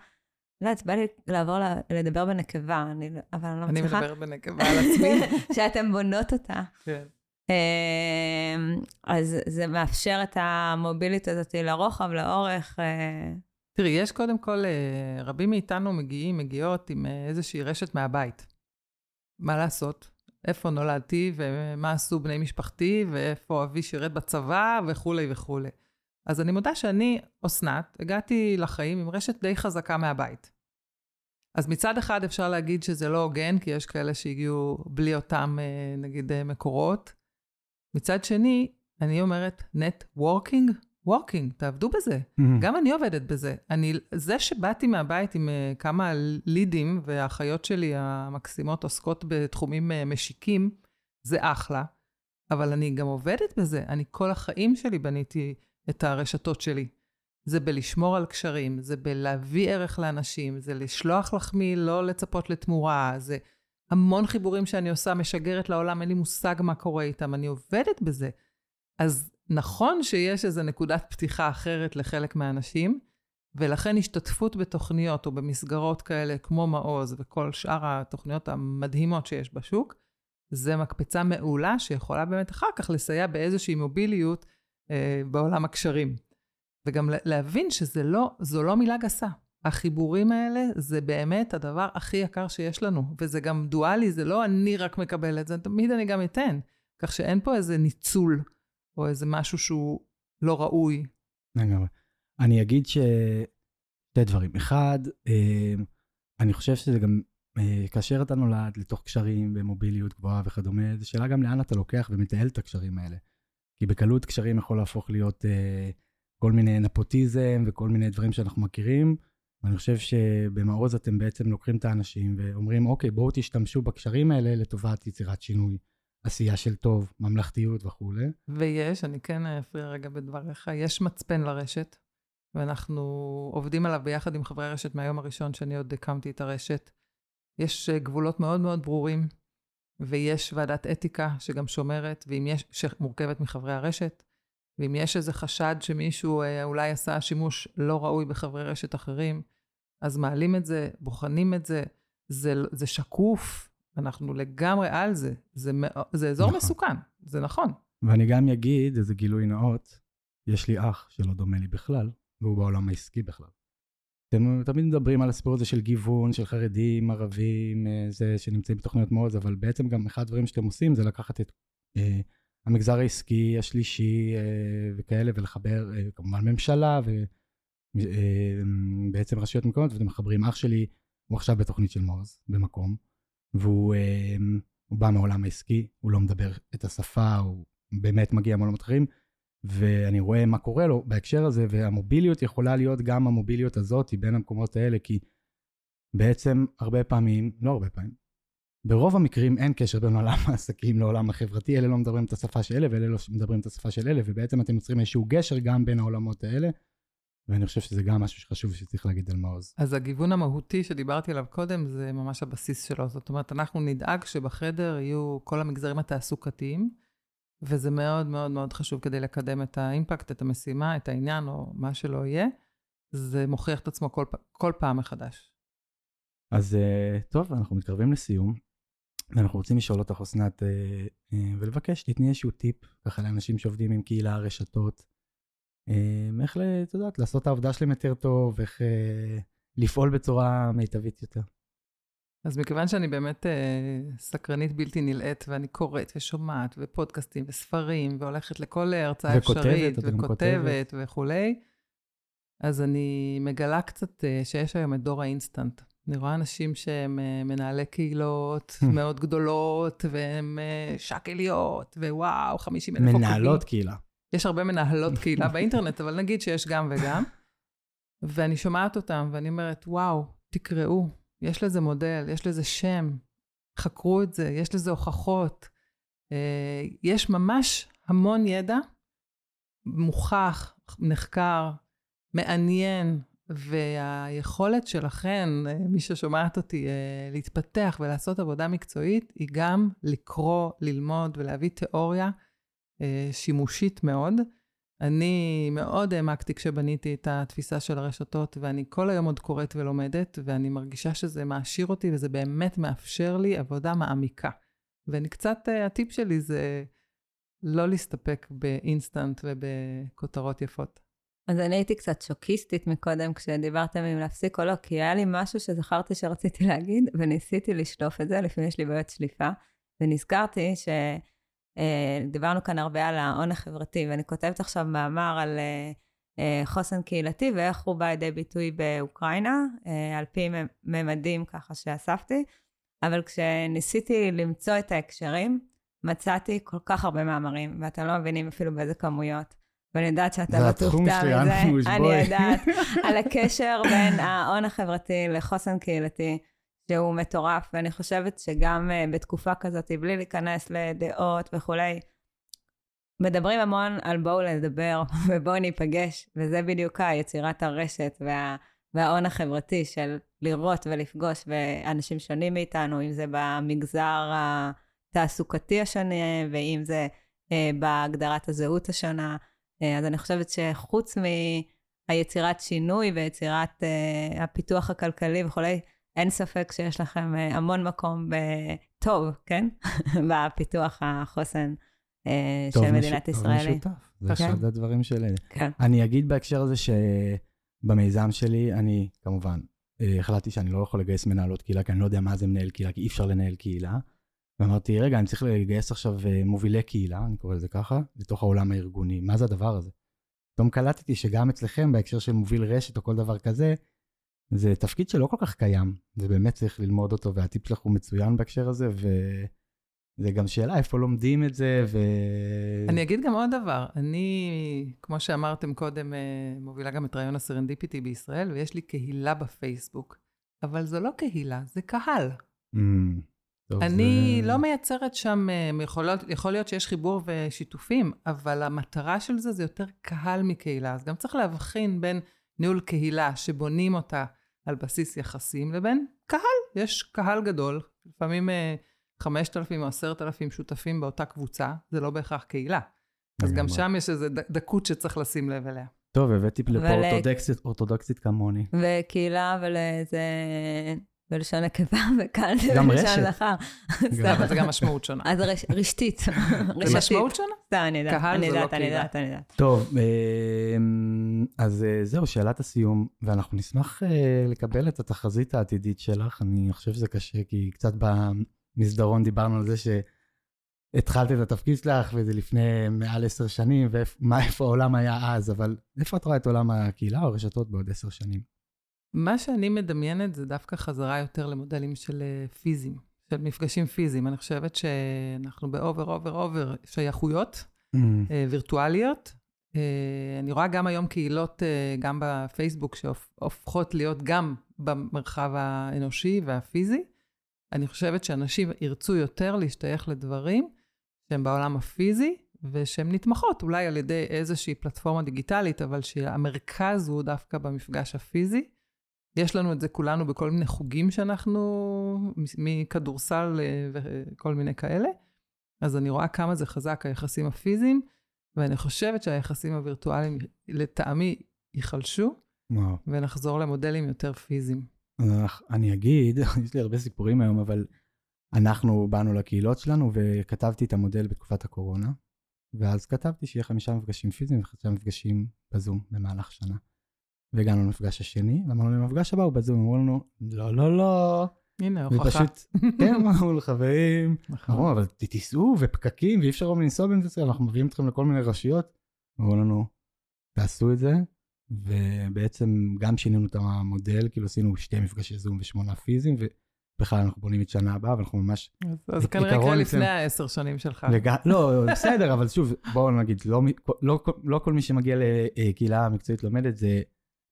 לא יודעת, בא לי לעבור לדבר בנקבה, אני, אבל אני לא מצליחה. אני מדברת בנקבה על עצמי. שאתם בונות אותה. כן. אמ, אז זה מאפשר את המוביליות הזאת לרוחב, לאורך. אה. תראי, יש קודם כל, אה, רבים מאיתנו מגיעים, מגיעות עם אה, איזושהי רשת מהבית. מה לעשות? איפה נולדתי, ומה עשו בני משפחתי, ואיפה אבי שירת בצבא, וכולי וכולי. אז אני מודה שאני, אסנת, הגעתי לחיים עם רשת די חזקה מהבית. אז מצד אחד אפשר להגיד שזה לא הוגן, כי יש כאלה שהגיעו בלי אותם, אה, נגיד, אה, מקורות. מצד שני, אני אומרת, networking, working, תעבדו בזה. Mm-hmm. גם אני עובדת בזה. אני, זה שבאתי מהבית עם אה, כמה לידים, והאחיות שלי המקסימות עוסקות בתחומים אה, משיקים, זה אחלה. אבל אני גם עובדת בזה. אני כל החיים שלי בניתי את הרשתות שלי. זה בלשמור על קשרים, זה בלהביא ערך לאנשים, זה לשלוח לחמי, לא לצפות לתמורה, זה המון חיבורים שאני עושה, משגרת לעולם, אין לי מושג מה קורה איתם, אני עובדת בזה. אז נכון שיש איזו נקודת פתיחה אחרת לחלק מהאנשים, ולכן השתתפות בתוכניות או במסגרות כאלה כמו מעוז וכל שאר התוכניות המדהימות שיש בשוק, זה מקפצה מעולה שיכולה באמת אחר כך לסייע באיזושהי מוביליות אה, בעולם הקשרים. וגם להבין שזו לא, לא מילה גסה. החיבורים האלה זה באמת הדבר הכי יקר שיש לנו, וזה גם דואלי, זה לא אני רק מקבל את זה, תמיד אני גם אתן. כך שאין פה איזה ניצול, או איזה משהו שהוא לא ראוי. לגמרי. אני אגיד ש... שתי דברים. אחד, אה, אני חושב שזה גם, אה, כאשר אתה נולד לתוך קשרים ומוביליות גבוהה וכדומה, זו שאלה גם לאן אתה לוקח ומתעל את הקשרים האלה. כי בקלות קשרים יכול להפוך להיות אה, כל מיני נפוטיזם וכל מיני דברים שאנחנו מכירים. ואני חושב שבמעוז אתם בעצם לוקחים את האנשים ואומרים, אוקיי, בואו תשתמשו בקשרים האלה לטובת יצירת שינוי, עשייה של טוב, ממלכתיות וכולי. ויש, אני כן אפריע רגע בדבריך, יש מצפן לרשת, ואנחנו עובדים עליו ביחד עם חברי רשת מהיום הראשון שאני עוד הקמתי את הרשת. יש אה, גבולות מאוד מאוד ברורים ויש ועדת אתיקה שגם שומרת, ואם יש, שמורכבת מחברי הרשת, ואם יש איזה חשד שמישהו אה, אולי עשה שימוש לא ראוי בחברי רשת אחרים, אז מעלים את זה, בוחנים את זה, זה, זה שקוף, אנחנו לגמרי על זה. זה, זה אזור נכון. מסוכן, זה נכון. ואני גם אגיד, איזה גילוי נאות, יש לי אח שלא דומה לי בכלל, והוא בעולם העסקי בכלל. אתם תמיד מדברים על הסיפור הזה של גיוון, של חרדים, ערבים, אה, זה שנמצאים בתוכניות מעוז, אבל בעצם גם אחד הדברים שאתם עושים זה לקחת את אה, המגזר העסקי, השלישי אה, וכאלה, ולחבר אה, כמובן ממשלה ובעצם אה, רשויות מקומיות, ואתם מחברים. אח שלי, הוא עכשיו בתוכנית של מעוז, במקום, והוא אה, בא מעולם העסקי, הוא לא מדבר את השפה, הוא באמת מגיע מעולמות אחרים. ואני רואה מה קורה לו בהקשר הזה, והמוביליות יכולה להיות גם המוביליות הזאת בין המקומות האלה, כי בעצם הרבה פעמים, לא הרבה פעמים, ברוב המקרים אין קשר בין עולם העסקים לעולם החברתי, אלה לא מדברים את השפה של אלה ואלה לא מדברים את השפה של אלה, ובעצם אתם יוצרים איזשהו גשר גם בין העולמות האלה, ואני חושב שזה גם משהו שחשוב שצריך להגיד על מעוז. אז הגיוון המהותי שדיברתי עליו קודם, זה ממש הבסיס שלו. זאת אומרת, אנחנו נדאג שבחדר יהיו כל המגזרים התעסוקתיים, וזה מאוד מאוד מאוד חשוב כדי לקדם את האימפקט, את המשימה, את העניין, או מה שלא יהיה. זה מוכיח את עצמו כל, כל פעם מחדש. אז אה, טוב, אנחנו מתקרבים לסיום, ואנחנו רוצים לשאול אותך, אסנת, אה, אה, ולבקש, תתני איזשהו טיפ, ככה לאנשים שעובדים עם קהילה, רשתות, איך, את יודעת, לעשות את העבודה שלהם יותר טוב, איך לפעול בצורה מיטבית יותר. אז מכיוון שאני באמת אה, סקרנית בלתי נלאית, ואני קוראת ושומעת, ופודקאסטים וספרים, והולכת לכל הרצאה אפשרית, וכותבת וכולי, אז אני מגלה קצת אה, שיש היום את דור האינסטנט. אני רואה אנשים שהם אה, מנהלי קהילות מאוד גדולות, והם אה, שקליות, ווואו, 50 אלף עוקבים. מנהלות קהילה. יש הרבה מנהלות קהילה באינטרנט, אבל נגיד שיש גם וגם. ואני שומעת אותם, ואני אומרת, וואו, תקראו, יש לזה מודל, יש לזה שם, חקרו את זה, יש לזה הוכחות. יש ממש המון ידע מוכח, נחקר, מעניין, והיכולת שלכן, מי ששומעת אותי, אה, להתפתח ולעשות עבודה מקצועית, היא גם לקרוא, ללמוד ולהביא תיאוריה אה, שימושית מאוד. אני מאוד העמקתי כשבניתי את התפיסה של הרשתות, ואני כל היום עוד קוראת ולומדת, ואני מרגישה שזה מעשיר אותי וזה באמת מאפשר לי עבודה מעמיקה. ואני קצת, אה, הטיפ שלי זה לא להסתפק באינסטנט ובכותרות יפות. אז אני הייתי קצת שוקיסטית מקודם כשדיברתם אם להפסיק או לא, כי היה לי משהו שזכרתי שרציתי להגיד, וניסיתי לשלוף את זה, לפעמים יש לי בעיות שליפה, ונזכרתי שדיברנו אה, כאן הרבה על ההון החברתי, ואני כותבת עכשיו מאמר על אה, אה, חוסן קהילתי ואיך הוא בא לידי ביטוי באוקראינה, על פי ממדים ככה שאספתי, אבל כשניסיתי למצוא את ההקשרים, מצאתי כל כך הרבה מאמרים, ואתם לא מבינים אפילו באיזה כמויות. ואני יודעת שאתה לא תופתע מזה. אני יודעת. על הקשר בין ההון החברתי לחוסן קהילתי, שהוא מטורף, ואני חושבת שגם uh, בתקופה כזאת, בלי להיכנס לדעות וכולי, מדברים המון על בואו לדבר ובואו ניפגש, וזה בדיוק היצירת הרשת וה, וההון החברתי של לראות ולפגוש ואנשים שונים מאיתנו, אם זה במגזר התעסוקתי השונה, ואם זה uh, בהגדרת הזהות השונה. אה, אז אני חושבת שחוץ מהיצירת שינוי ויצירת uh, הפיתוח הכלכלי וכולי, אין ספק שיש לכם uh, המון מקום טוב, כן? בפיתוח החוסן uh, של מדינת ישראל. טוב משותף, זה כן? אחד הדברים שלי. כן. אני אגיד בהקשר הזה שבמיזם שלי, אני כמובן החלטתי שאני לא יכול לגייס מנהלות קהילה, כי אני לא יודע מה זה מנהל קהילה, כי אי אפשר לנהל קהילה. ואמרתי, רגע, אני צריך לגייס עכשיו אה, מובילי קהילה, אני קורא לזה ככה, לתוך העולם הארגוני. מה זה הדבר הזה? פתאום קלטתי שגם אצלכם, בהקשר של מוביל רשת או כל דבר כזה, זה תפקיד שלא כל כך קיים, ובאמת צריך ללמוד אותו, והטיפ שלך הוא מצוין בהקשר הזה, וזה גם שאלה איפה לומדים את זה, ו... אני אגיד גם עוד דבר, אני, כמו שאמרתם קודם, אה, מובילה גם את רעיון הסרנדיפיטי בישראל, ויש לי קהילה בפייסבוק, אבל זו לא קהילה, זה קהל. Mm. טוב, אני זה... לא מייצרת שם, אה, יכול להיות, יכול להיות שיש חיבור ושיתופים, אבל המטרה של זה זה יותר קהל מקהילה. אז גם צריך להבחין בין ניהול קהילה שבונים אותה על בסיס יחסים, לבין קהל. יש קהל גדול, לפעמים 5,000 אה, או 10,000 שותפים באותה קבוצה, זה לא בהכרח קהילה. אז גם שם יש איזו דקות שצריך לשים לב אליה. טוב, הבאתי לפה אורתודוקסית, אורתודוקסית כמוני. וקהילה, אבל זה בלשון נקבה, וכאן זה בלשון זכר. אבל זה גם משמעות שונה. אז רשתית. זה משמעות שונה? סתם, אני יודעת, אני לא יודעת, אני יודעת, אני יודעת. טוב, אמ, אז אה, זהו, שאלת הסיום, ואנחנו נשמח אה, לקבל את התחזית העתידית שלך. אני חושב שזה קשה, כי קצת במסדרון דיברנו על זה שהתחלת את התפקיד שלך, וזה לפני מעל עשר שנים, ואיפה העולם היה אז, אבל איפה את רואה את עולם הקהילה או הרשתות בעוד עשר שנים? מה שאני מדמיינת זה דווקא חזרה יותר למודלים של אה, פיזיים, של מפגשים פיזיים. אני חושבת שאנחנו ב over, over, over שייכויות mm. אה, וירטואליות. אה, אני רואה גם היום קהילות, גם בפייסבוק, שהופכות להיות גם במרחב האנושי והפיזי. אני חושבת שאנשים ירצו יותר להשתייך לדברים שהם בעולם הפיזי, ושהן נתמכות אולי על ידי איזושהי פלטפורמה דיגיטלית, אבל שהמרכז הוא דווקא במפגש הפיזי. יש לנו את זה כולנו בכל מיני חוגים שאנחנו, מכדורסל אה, וכל מיני כאלה. אז אני רואה כמה זה חזק, היחסים הפיזיים, ואני חושבת שהיחסים הווירטואליים, לטעמי, ייחלשו, וואו. ונחזור למודלים יותר פיזיים. אני אגיד, יש לי הרבה סיפורים היום, אבל אנחנו באנו לקהילות שלנו וכתבתי את המודל בתקופת הקורונה, ואז כתבתי שיהיה חמישה מפגשים פיזיים וחמישה מפגשים בזום במהלך שנה. והגענו למפגש השני, ואמרנו למפגש הבא הוא בזום, אמרו לנו, לא, לא, לא. הנה, הוכחה. ופשוט, כן, אמרנו לחברים, נכון. אמרו, אבל תיסעו ופקקים, ואי אפשר לנסוע במדינת ישראל, אנחנו מביאים אתכם לכל מיני רשויות. אמרו לנו, תעשו את זה, ובעצם גם שינינו את המודל, כאילו עשינו שתי מפגשי זום ושמונה פיזיים, ובכלל אנחנו בונים את שנה הבאה, ואנחנו ממש... אז- כנראה יקרה אצלנו. לפני העשר שנים שלך. לא, בסדר, אבל שוב, בואו נגיד, לא, לא, לא כל מי שמגיע לקהילה מקצועית לומדת זה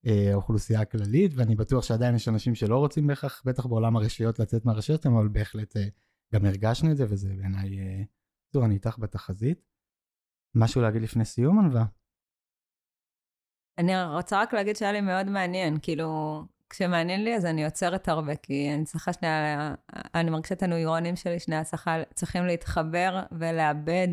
האוכלוסייה הכללית, ואני בטוח שעדיין יש אנשים שלא רוצים בהכרח, בטח בעולם הרשויות, לצאת מהרשויות, אבל בהחלט אה, גם הרגשנו את זה, וזה בעיניי... אה, בקיצור, אני איתך בתחזית. משהו להגיד לפני סיום, ענווה? אני רוצה רק להגיד שהיה לי מאוד מעניין, כאילו, כשמעניין לי אז אני עוצרת הרבה, כי אני צריכה שנייה, אני מרגישה את הנוירונים שלי שנייה צריכה, צריכים להתחבר ולאבד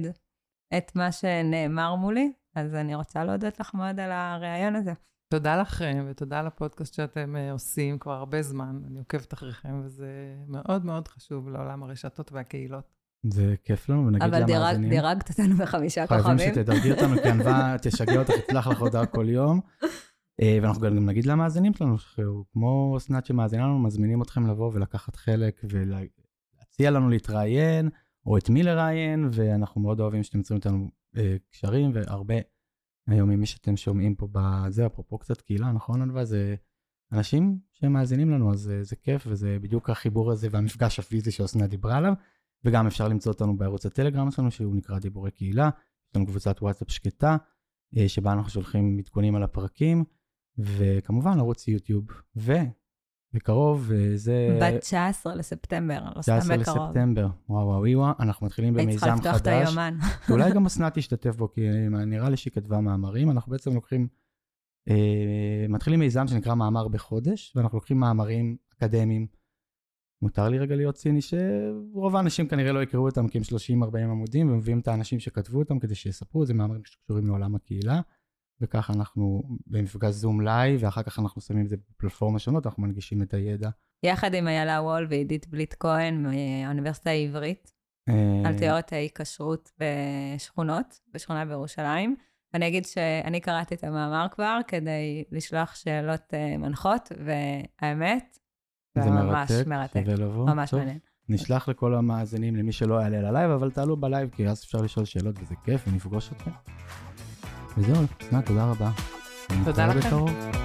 את מה שנאמר מולי, אז אני רוצה להודות לך מאוד על הריאיון הזה. תודה לכם, ותודה לפודקאסט שאתם אה, עושים כבר הרבה זמן. אני עוקבת אחריכם, וזה מאוד מאוד חשוב לעולם הרשתות והקהילות. זה כיף לנו, ונגיד אבל דירג, למאזינים. דירגת אותנו בחמישה חייבים כוכבים. שתדרגי אותנו, כי ענווה תשגע אותך, תשלח לך הודעה כל יום. אה, ואנחנו גם נגיד למאזינים שלנו, שהוא כמו אסנת שמאזינה לנו, מזמינים אתכם לבוא ולקחת חלק ולהציע לנו להתראיין, או את מי לראיין, ואנחנו מאוד אוהבים שאתם יוצרים איתנו אה, קשרים, והרבה היום ממי שאתם שומעים פה בזה, אפרופו קצת קהילה, נכון ענווה? זה אנשים שמאזינים לנו, אז אה, זה כיף, וזה בדיוק החיבור הזה והמפגש הפיזי שאסנת דיברה עליו. וגם אפשר למצוא אותנו בערוץ הטלגרם שלנו, שהוא נקרא דיבורי קהילה. יש לנו קבוצת וואטסאפ שקטה, אה, שבה אנחנו שולחים עדכונים על הפרקים, וכמובן ערוץ יוטיוב. ובקרוב, אה, זה... ב-19 לספטמבר, לא סתם 19 בקרוב. לספטמבר, וואו וואו וואו, אנחנו מתחילים היית צריכה במיזם לפתוח את חדש, היומן. שאולי גם אסנת תשתתף בו, כי נראה לי שהיא כתבה מאמרים, אנחנו בעצם לוקחים, אה, מתחילים מיזם שנקרא מאמר בחודש, ואנחנו לוקחים מאמרים אקדמיים. מותר לי רגע להיות ציני, שרוב האנשים כנראה לא יקראו אותם כי הם 30-40 עמודים, ומביאים את האנשים שכתבו אותם כדי שיספרו זה, מאמרים שקשורים לעולם הקהילה, וככה אנחנו במפגש זום live, ואחר כך אנחנו שמים את זה בפלטפורמה שונות, אנחנו מנגישים את הידע. יחד עם איילה וול ועידית בליט כהן מהאוניברסיטה העברית, אה, על תיאוריות ההיקשרות בשכונות, בשכונה בירושלים. אני אגיד שאני קראתי את המאמר כבר כדי לשלוח שאלות אה, מנחות, והאמת, זה ממש מרתק, מרתק, שווה לבוא. ממש מעניין. נשלח לכל המאזינים, למי שלא יעלה ל live, אבל תעלו ב live, כי אז אפשר לשאול שאלות וזה כיף, ונפגוש אתכם. וזהו, אסנת, תודה רבה. תודה לכם.